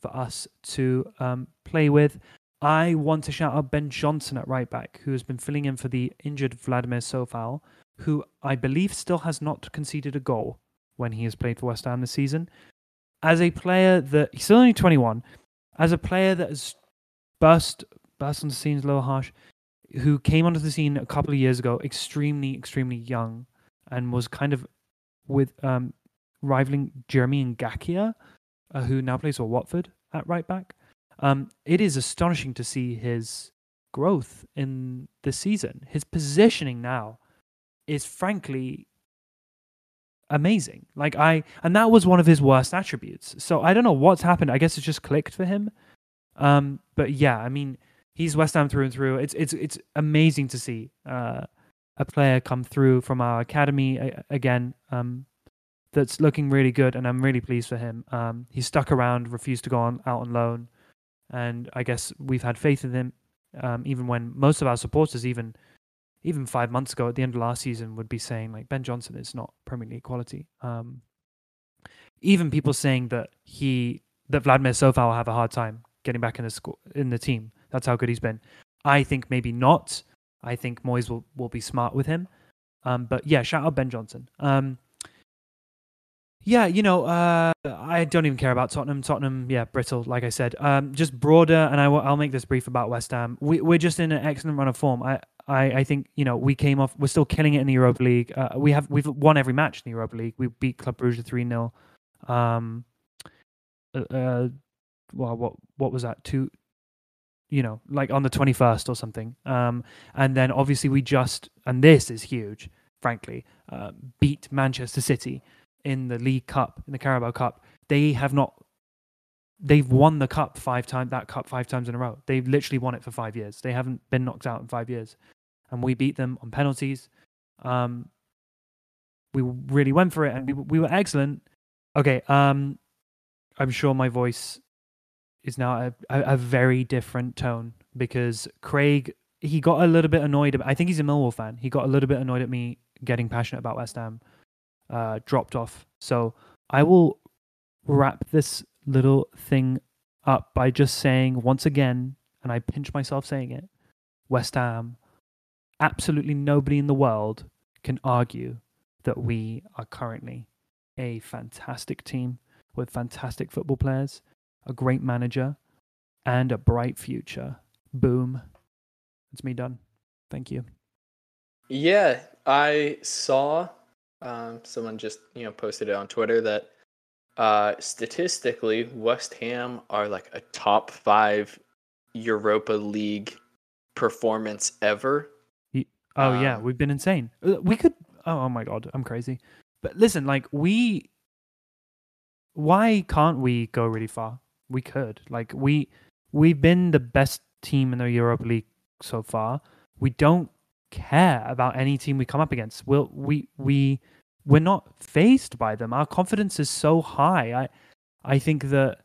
for us to um, play with. I want to shout out Ben Johnson at right back, who has been filling in for the injured Vladimir Coufal, who I believe still has not conceded a goal when he has played for West Ham this season. As a player that he's still only 21, as a player that has burst burst on the scene is a little harsh, who came onto the scene a couple of years ago, extremely extremely young, and was kind of with um, rivaling Jeremy Ngakia, uh, who now plays for Watford at right back. Um, it is astonishing to see his growth in the season. His positioning now is frankly amazing. Like I, and that was one of his worst attributes. So I don't know what's happened. I guess it just clicked for him. Um, but yeah, I mean, he's West Ham through and through. It's it's it's amazing to see uh, a player come through from our academy a- again. Um, that's looking really good, and I'm really pleased for him. Um, he stuck around, refused to go on out on loan, and I guess we've had faith in him, um, even when most of our supporters, even even five months ago at the end of last season, would be saying like Ben Johnson is not Premier League quality. Um, even people saying that he that Vladimir Coufal will have a hard time getting back in the sco- in the team. That's how good he's been. I think maybe not. I think Moyes will, will be smart with him. Um, but yeah, shout out Ben Johnson. Um, yeah, you know, uh, I don't even care about Tottenham. Tottenham, yeah, brittle, like I said. Um, just broader, and I will, make this brief about West Ham. We, we're just in an excellent run of form. I, I, I think you know we came off. We're still killing it in the Europa League. Uh, we have we've won every match in the Europa League. We beat Club Brugge three 0 Um, uh, uh, well, what what was that? Two, you know, like on the twenty first or something. Um, and then obviously we just and this is huge, frankly, uh, beat Manchester City in the League Cup, in the Carabao Cup, they have not. They've won the cup five times. That cup five times in a row. They've literally won it for five years. They haven't been knocked out in five years, and we beat them on penalties. Um, we really went for it, and we we were excellent. Okay, um, I'm sure my voice is now a, a, a very different tone because Craig he got a little bit annoyed. I think he's a Millwall fan. He got a little bit annoyed at me getting passionate about West Ham uh, dropped off. So I will wrap this little thing up by just saying once again, and I pinch myself saying it West Ham, absolutely nobody in the world can argue that we are currently a fantastic team with fantastic football players, a great manager, and a bright future. Boom. It's me done. Thank you. Yeah, I saw um, someone just you know posted it on Twitter that uh, statistically West Ham are like a top five Europa League performance ever. Oh um, yeah, we've been insane. Uh, we could. Oh, oh my god, I'm crazy. But listen, like we, why can't we go really far? We could. Like we, we've been the best team in the Europa League so far. We don't care about any team we come up against. We'll, we we we're not faced by them. Our confidence is so high. I I think that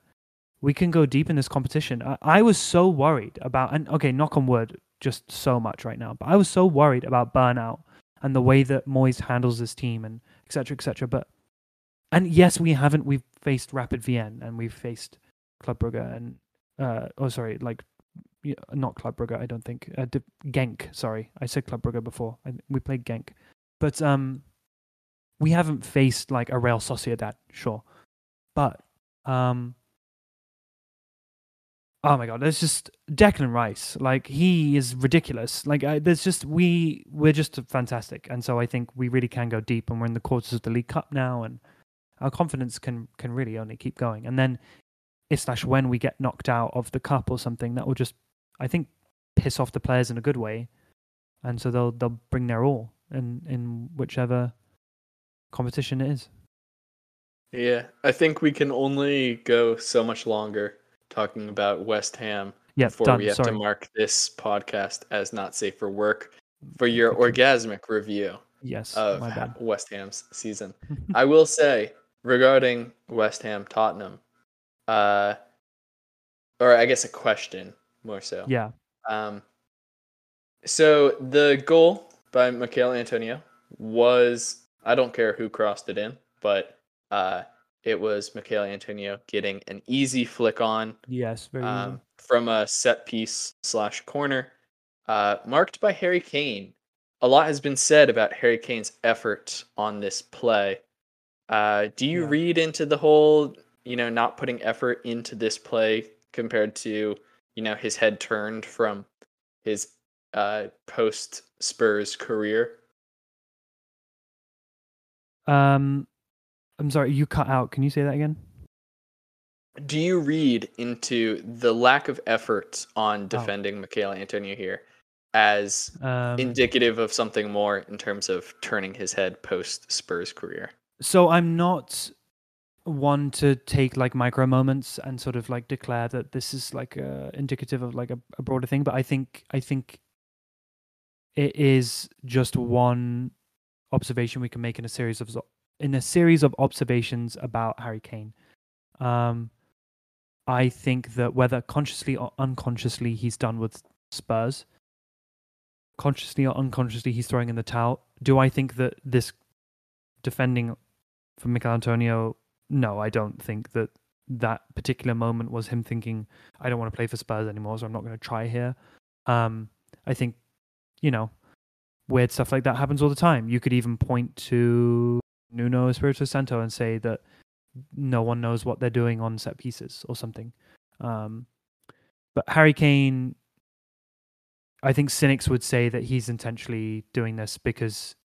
we can go deep in this competition. I, I was so worried about and okay, knock on wood, just so much right now. But I was so worried about burnout and the way that Moyes handles this team and etc. etc. But and yes, we haven't. We've faced Rapid Vienna and we've faced Club Brugge and uh, oh sorry, like not Club Brugge, I don't think. Uh, Genk, sorry. I said Club Brugge before. I, we played Genk. But um, we haven't faced like a Real Sociedad, sure. But um, oh my god, there's just Declan Rice. Like he is ridiculous. Like I, there's just we we're just fantastic, and so I think we really can go deep, and we're in the quarters of the League Cup now, and our confidence can can really only keep going. And then if slash when we get knocked out of the cup or something, that will just I think piss off the players in a good way, and so they'll they'll bring their all in in whichever competition it is. Yeah, I think we can only go so much longer talking about West Ham yeah, before done. we have Sorry. to mark this podcast as not safe for work for your orgasmic review yes, of West Ham's season. I will say regarding West Ham Tottenham, uh, or I guess a question more so. Yeah. Um, so the goal by Michail Antonio was I don't care who crossed it in, but uh, it was Michail Antonio getting an easy flick on. Yes, very um, from a set piece slash corner, uh, marked by Harry Kane. A lot has been said about Harry Kane's effort on this play. Uh, do you yeah. read into the whole, you know, not putting effort into this play compared to, you know, his head turned from his uh, post Spurs career? Um, I'm sorry, you cut out. Can you say that again? Do you read into the lack of effort on oh. defending oh. Michail Antonio here as um, indicative of something more in terms of turning his head post Spurs career? So I'm not one to take like micro moments and sort of like declare that this is like uh, indicative of like a, a broader thing, but I think I think it is just one observation we can make in a series of in a series of observations about Harry Kane. Um, I think that whether consciously or unconsciously he's done with Spurs, consciously or unconsciously he's throwing in the towel. Do I think that this defending for Michail Antonio? No, I don't think that that particular moment was him thinking, I don't want to play for Spurs anymore, so I'm not going to try here. Um, I think you know, weird stuff like that happens all the time. You could even point to Nuno Espirito Santo and say that no one knows what they're doing on set pieces or something. Um, but Harry Kane, I think cynics would say that he's intentionally doing this because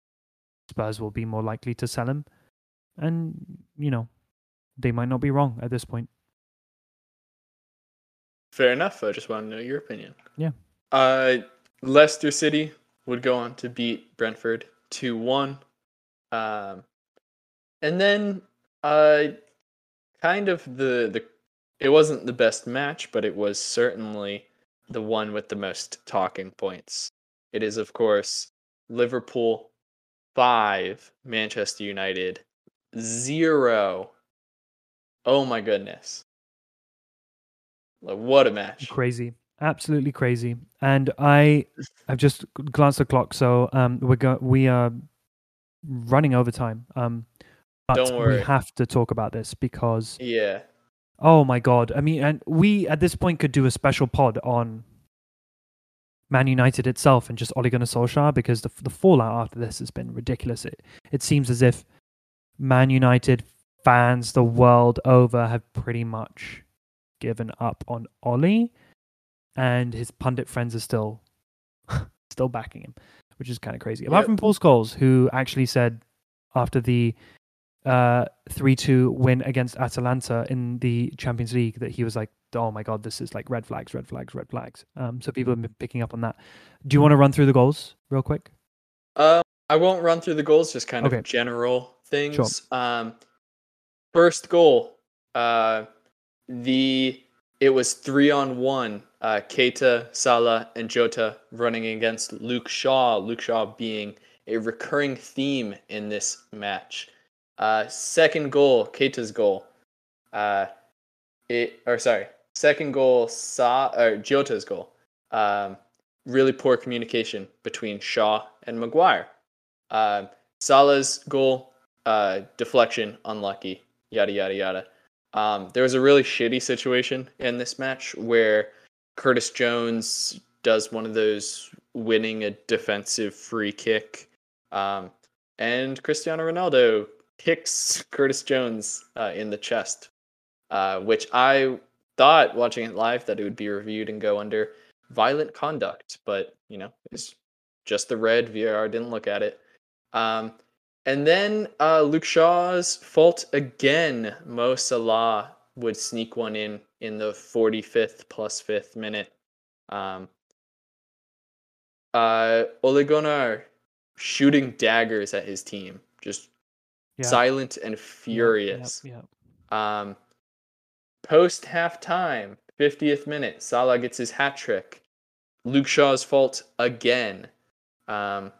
Spurs will be more likely to sell him. And, you know, they might not be wrong at this point. Fair enough. I just want to know your opinion. Yeah. Uh, Leicester City would go on to beat Brentford 2 1. Um, and then, uh, kind of the, the, it wasn't the best match, but it was certainly the one with the most talking points. It is, of course, Liverpool 5, Manchester United 0. Oh my goodness. Like, what a match. Crazy. Absolutely crazy. And I I've just glanced at the clock, so um we're go- we are running over time. Um but we have to talk about this because Yeah. oh my god. I mean and we at this point could do a special pod on Man United itself and just Ole Gunnar Solskjaer because the the fallout after this has been ridiculous. It it seems as if Man United fans the world over have pretty much given up on Ollie and his pundit friends are still still backing him, which is kind of crazy. Apart Yep. from Paul Scholes, who actually said after the uh, 3-2 win against Atalanta in the Champions League that he was like, "Oh my god, this is like red flags, red flags, red flags." Um, so people have been picking up on that. Do you want to run through the goals real quick? Um, I won't run through the goals, just kind Okay. of general things. Um, first goal, uh, the it was three on one. Uh, Keita, Salah, and Jota running against Luke Shaw. Luke Shaw being a recurring theme in this match. Uh, second goal, Keita's goal. Uh, it or sorry, second goal, Sa or Jota's goal. Um, really poor communication between Shaw and Maguire. Uh, Salah's goal, uh, deflection, unlucky, yada yada yada. Um, there was a really shitty situation in this match where Curtis Jones does one of those winning a defensive free kick, um, and Cristiano Ronaldo kicks Curtis Jones uh, in the chest, uh, which I thought watching it live that it would be reviewed and go under violent conduct, but you know it's just the red. VAR didn't look at it. Um, and then uh, Luke Shaw's fault again. Mo Salah would sneak one in in the 45th plus fifth minute. Um, uh, Ole Gunnar shooting daggers at his team, just silent and Yep, furious. Yep, yep. Um, post halftime, 50th minute, Salah gets his hat trick. Luke Shaw's fault again. Um,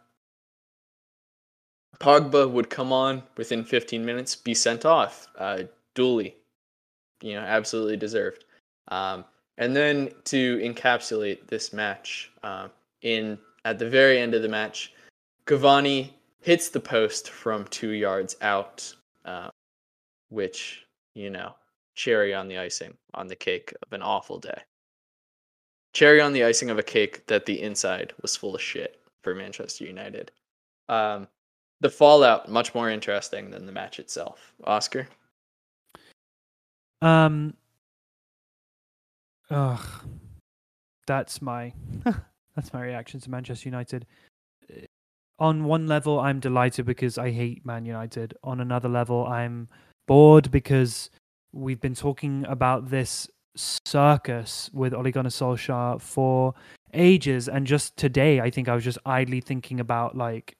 Pogba would come on within 15 minutes, be sent off. Uh, duly, you know, absolutely deserved. Um, and then to encapsulate this match, um, in at the very end of the match, Cavani hits the post from two yards out, uh, which you know, cherry on the icing on the cake of an awful day. Cherry on the icing of a cake that the inside was full of shit for Manchester United. Um, the fallout much more interesting than the match itself. Oscar. Um. Ugh, that's my that's my reaction to Manchester United. Uh, On one level, I'm delighted because I hate Man United. On another level, I'm bored because we've been talking about this circus with Ole Gunnar Solskjaer for ages, and just today, I think I was just idly thinking about like,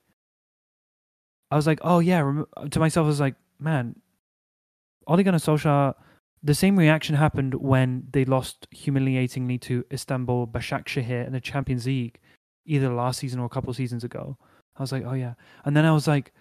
I was like, oh yeah, to myself, I was like, man, Ole Gunnar Solskjaer the same reaction happened when they lost humiliatingly to Istanbul Başakşehir in the Champions League, either last season or a couple seasons ago. I was like, oh yeah, and then I was like,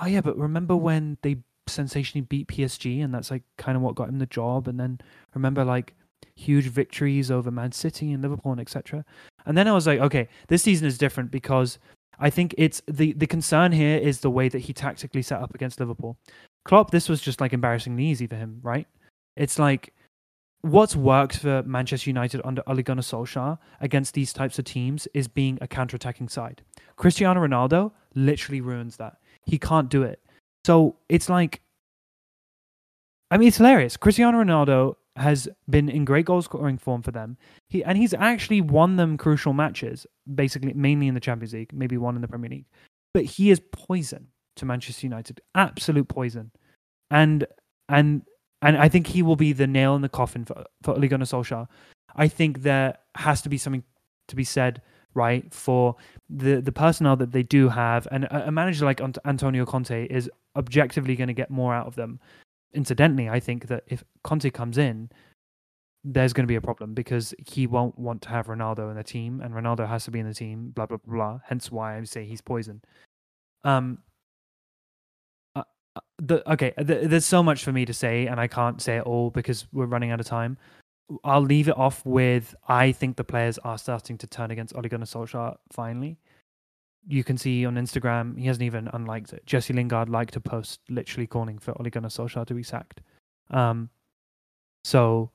oh yeah, but remember when they sensationally beat PSG, and that's like kind of what got him the job. And then remember like huge victories over Man City and Liverpool and etc. And then I was like, okay, this season is different because I think it's the the concern here is the way that he tactically set up against Liverpool. Klopp, this was just like embarrassingly easy for him, right? It's like what's worked for Manchester United under Ole Gunnar Solskjaer against these types of teams is being a counter-attacking side. Cristiano Ronaldo literally ruins that. He can't do it. So it's like, I mean, it's hilarious. Cristiano Ronaldo has been in great goal scoring form for them. He and he's actually won them crucial matches, basically mainly in the Champions League, maybe one in the Premier League. But he is poison to Manchester United, absolute poison. And and and I think he will be the nail in the coffin for for Ole Gunnar Solskjaer. I think there has to be something to be said, right, for the the personnel that they do have, and a, a manager like Antonio Conte is objectively going to get more out of them incidentally, I think that if Conte comes in, there's going to be a problem because he won't want to have Ronaldo in the team, and Ronaldo has to be in the team. Blah blah blah. Hence why I say he's poison. Um. Uh, uh the okay, the, there's so much for me to say, and I can't say it all because we're running out of time. I'll leave it off with I think the players are starting to turn against Ole Gunnar Solskjaer finally you can see on Instagram, he hasn't even unliked it. Jesse Lingard liked a post literally calling for Ole Gunnar Solskjaer to be sacked. Um, so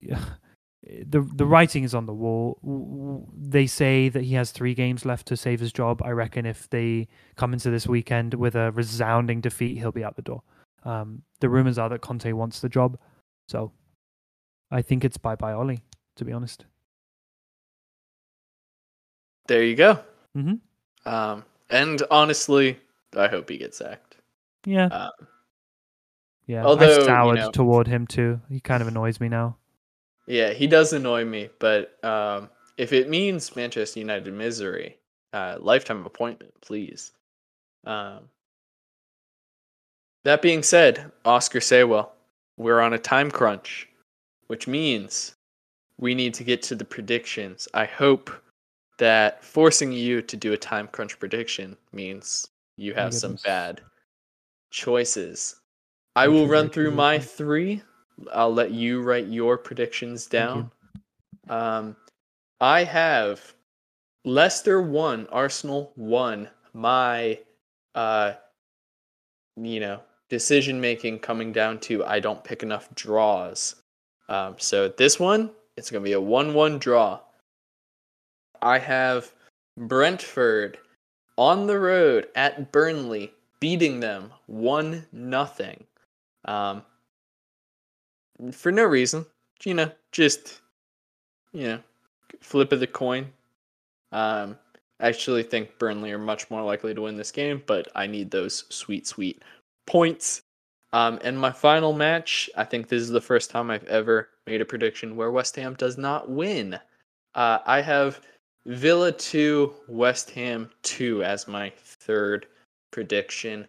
the the writing is on the wall. They say that he has three games left to save his job. I reckon if they come into this weekend with a resounding defeat, he'll be out the door. Um, the rumors are that Conte wants the job, so I think it's bye bye Ollie. To be honest. There you go. Mm-hmm. Um, and honestly, I hope he gets sacked. Yeah. Um, yeah. although, I've soured you know- toward him too. He kind of annoys me now. yeah, he does annoy me, but um, if it means Manchester United misery, uh, lifetime appointment, please. Um, that being said, Oscar Saywell, we're on a time crunch, which means we need to get to the predictions. I hope that forcing you to do a time crunch prediction means you have some bad choices. I will run through my three. I'll let you write your predictions down. Um, I have Leicester one, Arsenal one. My, uh, you know, decision making coming down to I don't pick enough draws. Um, so this one, it's gonna be a one-one draw. I have Brentford on the road at Burnley, beating them one nothing. Um, for no reason, know, just you know, flip of the coin. Um, I actually think Burnley are much more likely to win this game, but I need those sweet, sweet points. Um, and my final match, I think this is the first time I've ever made a prediction where West Ham does not win. Uh, I have Villa 2, West Ham 2 as my third prediction.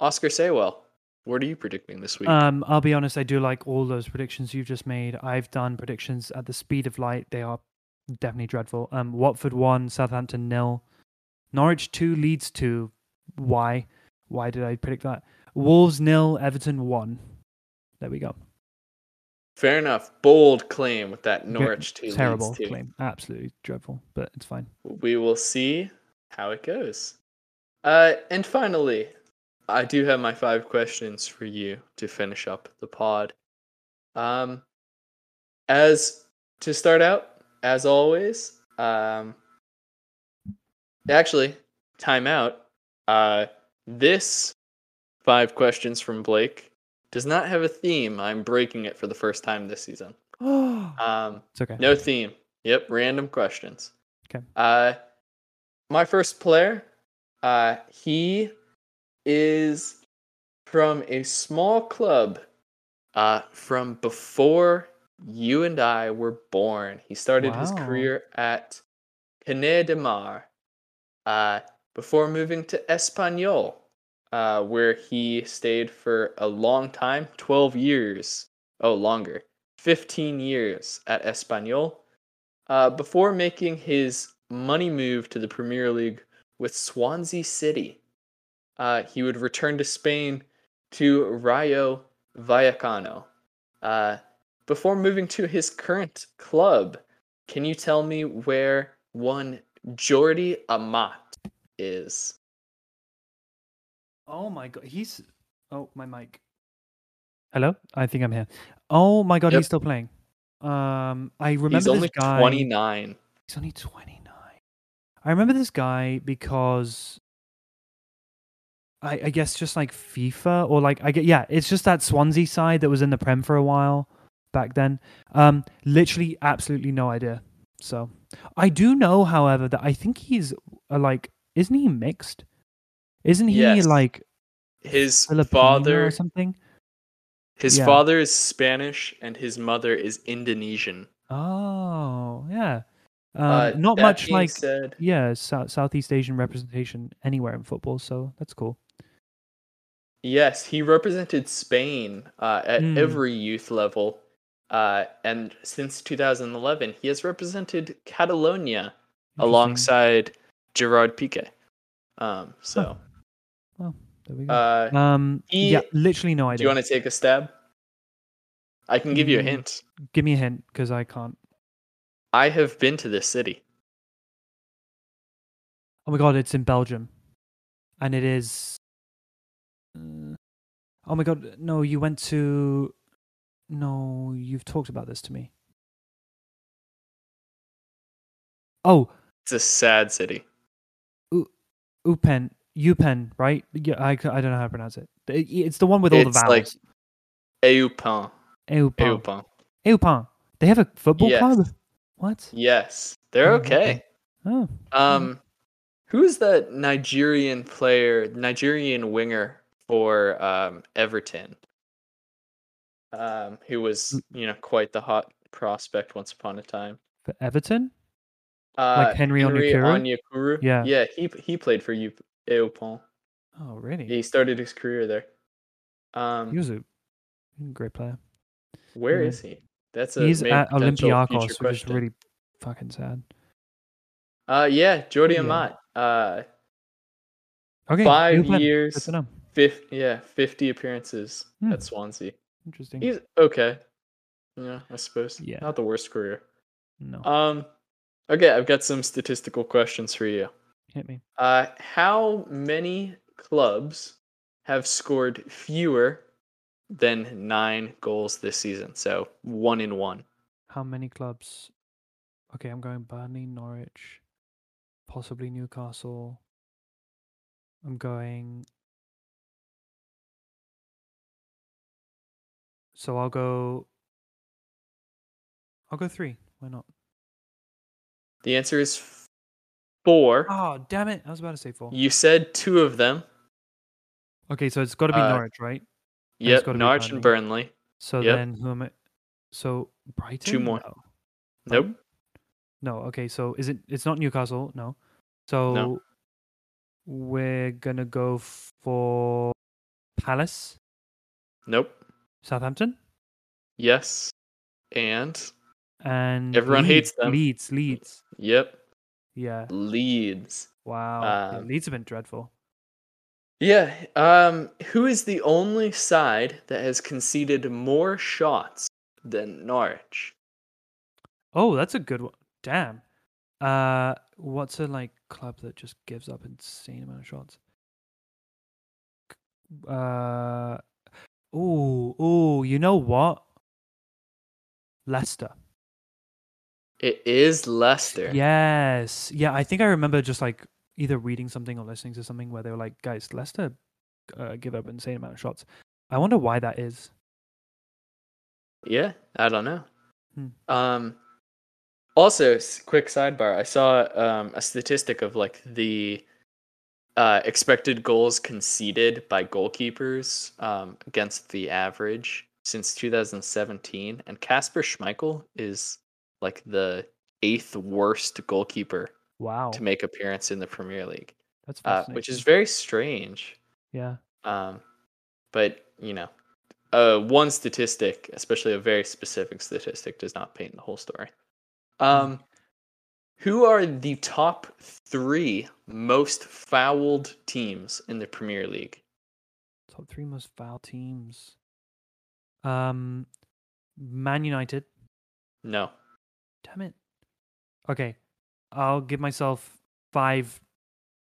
Oscar Saywell, what are you predicting this week? Um, I'll be honest. I do like all those predictions you've just made. I've done predictions at the speed of light. They are definitely dreadful. Um, Watford one, Southampton nil, Norwich two, Leeds two. Why? Why did I predict that? Wolves nil, Everton one. There we go. Fair enough. Bold claim with that Norwich 2 Terrible Leeds 2. claim. Absolutely dreadful, but it's fine. we will see how it goes. Uh, and finally, I do have my five questions for you to finish up the pod. Um, as to start out, as always, um, actually, time out. Uh, this five questions from Blake does not have a theme. I'm breaking it for the first time this season. Um, it's okay. no theme. Yep, random questions. Okay. Uh, my first player, uh, he is from a small club uh, from before you and I were born. He started his career at Canet de Mar uh, before moving to Espanyol, uh, where he stayed for a long time 12 years. Oh, longer. 15 years at Espanyol uh, before making his money move to the Premier League with Swansea City. Uh, he would return to Spain to Rayo Vallecano uh, before moving to his current club. Can you tell me where one Jordi Amat is? Oh my god, he's. Oh my mic. Hello, I think I'm here. Oh my god, Yep. he's still playing. Um, I remember He's this only guy. 29. He's only 29. I remember this guy because I, I guess just like FIFA or like I get yeah, it's just that Swansea side that was in the Prem for a while back then. Um, literally absolutely no idea. So I do know, however, that I think he's uh, like, isn't he mixed? Isn't he Yes. like His Filipino father or something? his Yeah. father is Spanish and his mother is Indonesian. Oh yeah. Um, Uh, not much like said, yeah, South, Southeast Asian representation anywhere in football, so that's cool. yes, he represented Spain uh, at Mm. every youth level. Uh, and since 2011, he has represented Catalonia alongside Gerard Piqué. Um, so, Well, there we go. uh, um, yeah, literally no idea. do you want to take a stab? I can give you a Mm. hint. Give me a hint because I can't. I have been to this city. Oh my god, it's in Belgium, and it is. Uh, oh my god, no! You went to. No, you've talked about this to me. Oh, It's a sad city. U- Upen, Upen, right? Yeah, I, I don't know how to pronounce it. It's the one with all the It's like vowels. Eupin. Eupen. Eupin. Eupen. They have a football Yes. club. What? Yes, they're Oh, okay. Oh, Um, who's that Nigerian player, Nigerian winger for um Everton? Um, who was Mm. you know quite the hot prospect once upon a time. for Everton. Uh, like Henry Onyekuru? Onyekuru? Yeah. yeah, he he played for Eu- Eupon. Oh, really? He started his career there. Um, He was a great player. where yeah. is he? That's a He's at Olympiacos, which is really fucking sad. Uh, yeah, Jordi Yeah. Amat. Uh, Okay, five. Years, to know. fif- yeah, fifty appearances Hmm. at Swansea. Interesting. He's okay. Yeah, I suppose. Yeah. Not the worst career. no, Um okay, I've got some statistical questions for you. Hit me. Uh how many clubs have scored fewer than 9 goals this season? So, 1 in 1. How many clubs? Okay, I'm going Burnley, Norwich, possibly Newcastle. I'm going. So I'll go. I'll go three. Why not? The answer is f- 4. Oh, damn it! I was about to say four. You said 2 of them. Okay, so it's got to be Uh, Norwich, right? it's Yep, Norwich and Burnley. So yep. then who am I? So Brighton. Two more. No. Nope. Brighton? No. Okay, so is it? It's not Newcastle. No. So we're gonna go for Palace, Nope. Southampton, Yes. And and Everyone hates Leeds, them. Leeds, Leeds. yep, Yeah. Leeds. Wow. yeah, Um, Leeds have been dreadful. Yeah. Um, who is the only side that has conceded more shots than Norwich? Oh, that's a good one. Damn. Uh, what's a like club that just gives up insane amount of shots? Uh, ooh, ooh. You know what? Leicester. It is Leicester. Yes. Yeah, I think I remember just like either reading something or listening to something where they were like, guys, Leicester uh, give up insane amount of shots. I wonder why that is. Yeah, I don't know. Hmm. Um, also, quick sidebar: I saw um, a statistic of like the uh, expected goals conceded by goalkeepers um, against the average since 2017, and Kasper Schmeichel is like the eighth worst goalkeeper Wow. to make appearance in the Premier League, That's uh, which is very strange. yeah. Um, but you know, uh, one statistic, especially a very specific statistic, does not paint the whole story. Um, who are the top three most fouled teams in the Premier League? Top three most foul teams. Um, Man United. No. Damn it. Okay, I'll give myself five,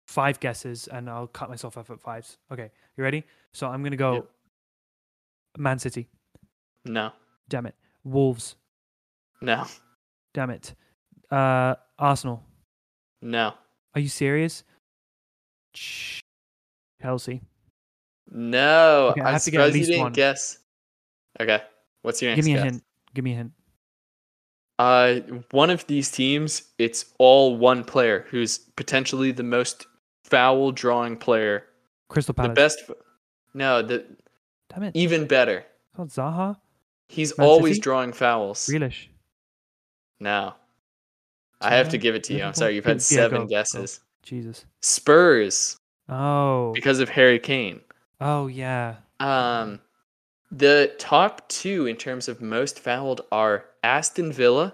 five guesses, and I'll cut myself off at fives. Okay, you ready? So I'm gonna go. Yep. Man City. No. Damn it. Wolves. No. Damn it. Uh, Arsenal. No. Are you serious? Chelsea. No. Okay, I I'm have to get at surprised you least didn't one. guess. Okay. What's your next Give me a guess? hint. Give me a hint. Uh, one of these teams, it's all one player who's potentially the most foul drawing player. Crystal Palace. The best. No, the Damn it. even better. Called Zaha. He's Man always City? drawing fouls. Grealish. No. I have to give it to you. I'm sorry, you've had seven guesses. Jesus. Spurs Oh. because of Harry Kane. Oh yeah. Um, the top two in terms of most fouled are Aston Villa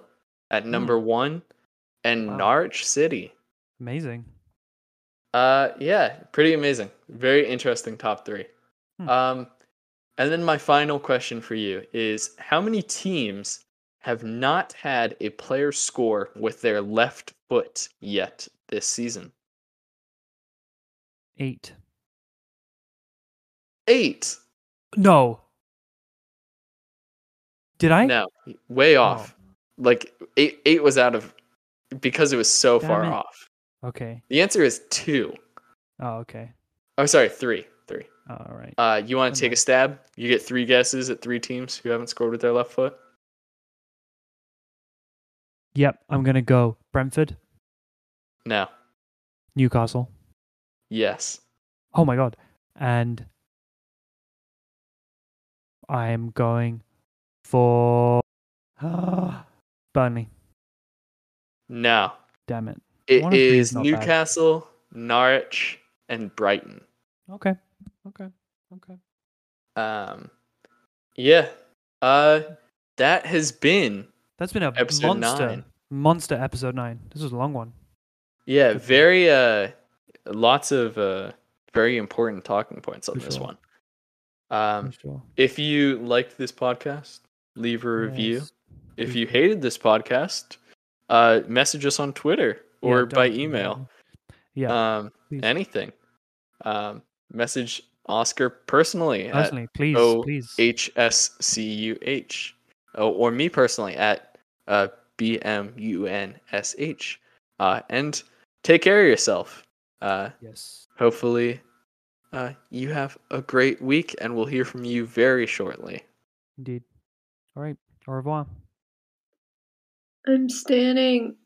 at number one, and Hmm. Wow. Norwich City. Amazing. Uh, yeah, pretty amazing. Very interesting top three. Hmm. Um, and then my final question for you is: How many teams have not had a player score with their left foot yet this season? Eight. Eight. No. Did I? No, way Oh, off. Like eight. Eight was out of because it was so Damn far it. off. Okay. The answer is two. Oh, okay. Oh, sorry, three. Three. All right. Uh, you want to take a stab? You get three guesses at three teams who haven't scored with their left foot. Yep. I'm gonna go Brentford, No. Newcastle. Yes. Oh my god. And I am going for Burnley. No. Damn it. It One is is bad. Newcastle, Norwich, and Brighton. Okay. Okay. Okay. Um, yeah. Uh, that has been That's been a Episode monster nine. monster episode nine. This was a long one. yeah Good. very uh lots of uh very important talking points on For this sure. one. Um, sure. if you liked this podcast, leave a review. Yes. If you hated this podcast, uh, message us on Twitter Yeah, or by don't email. Yeah. Um, please. anything. Um, message Oscar personally Personally, please, O please. HSCUH. Oh, or me personally at uh, BMUNSH. Uh, and take care of yourself. Uh, yes. hopefully, uh, you have a great week, and we'll hear from you very shortly. Indeed. All right. Au revoir. I'm standing.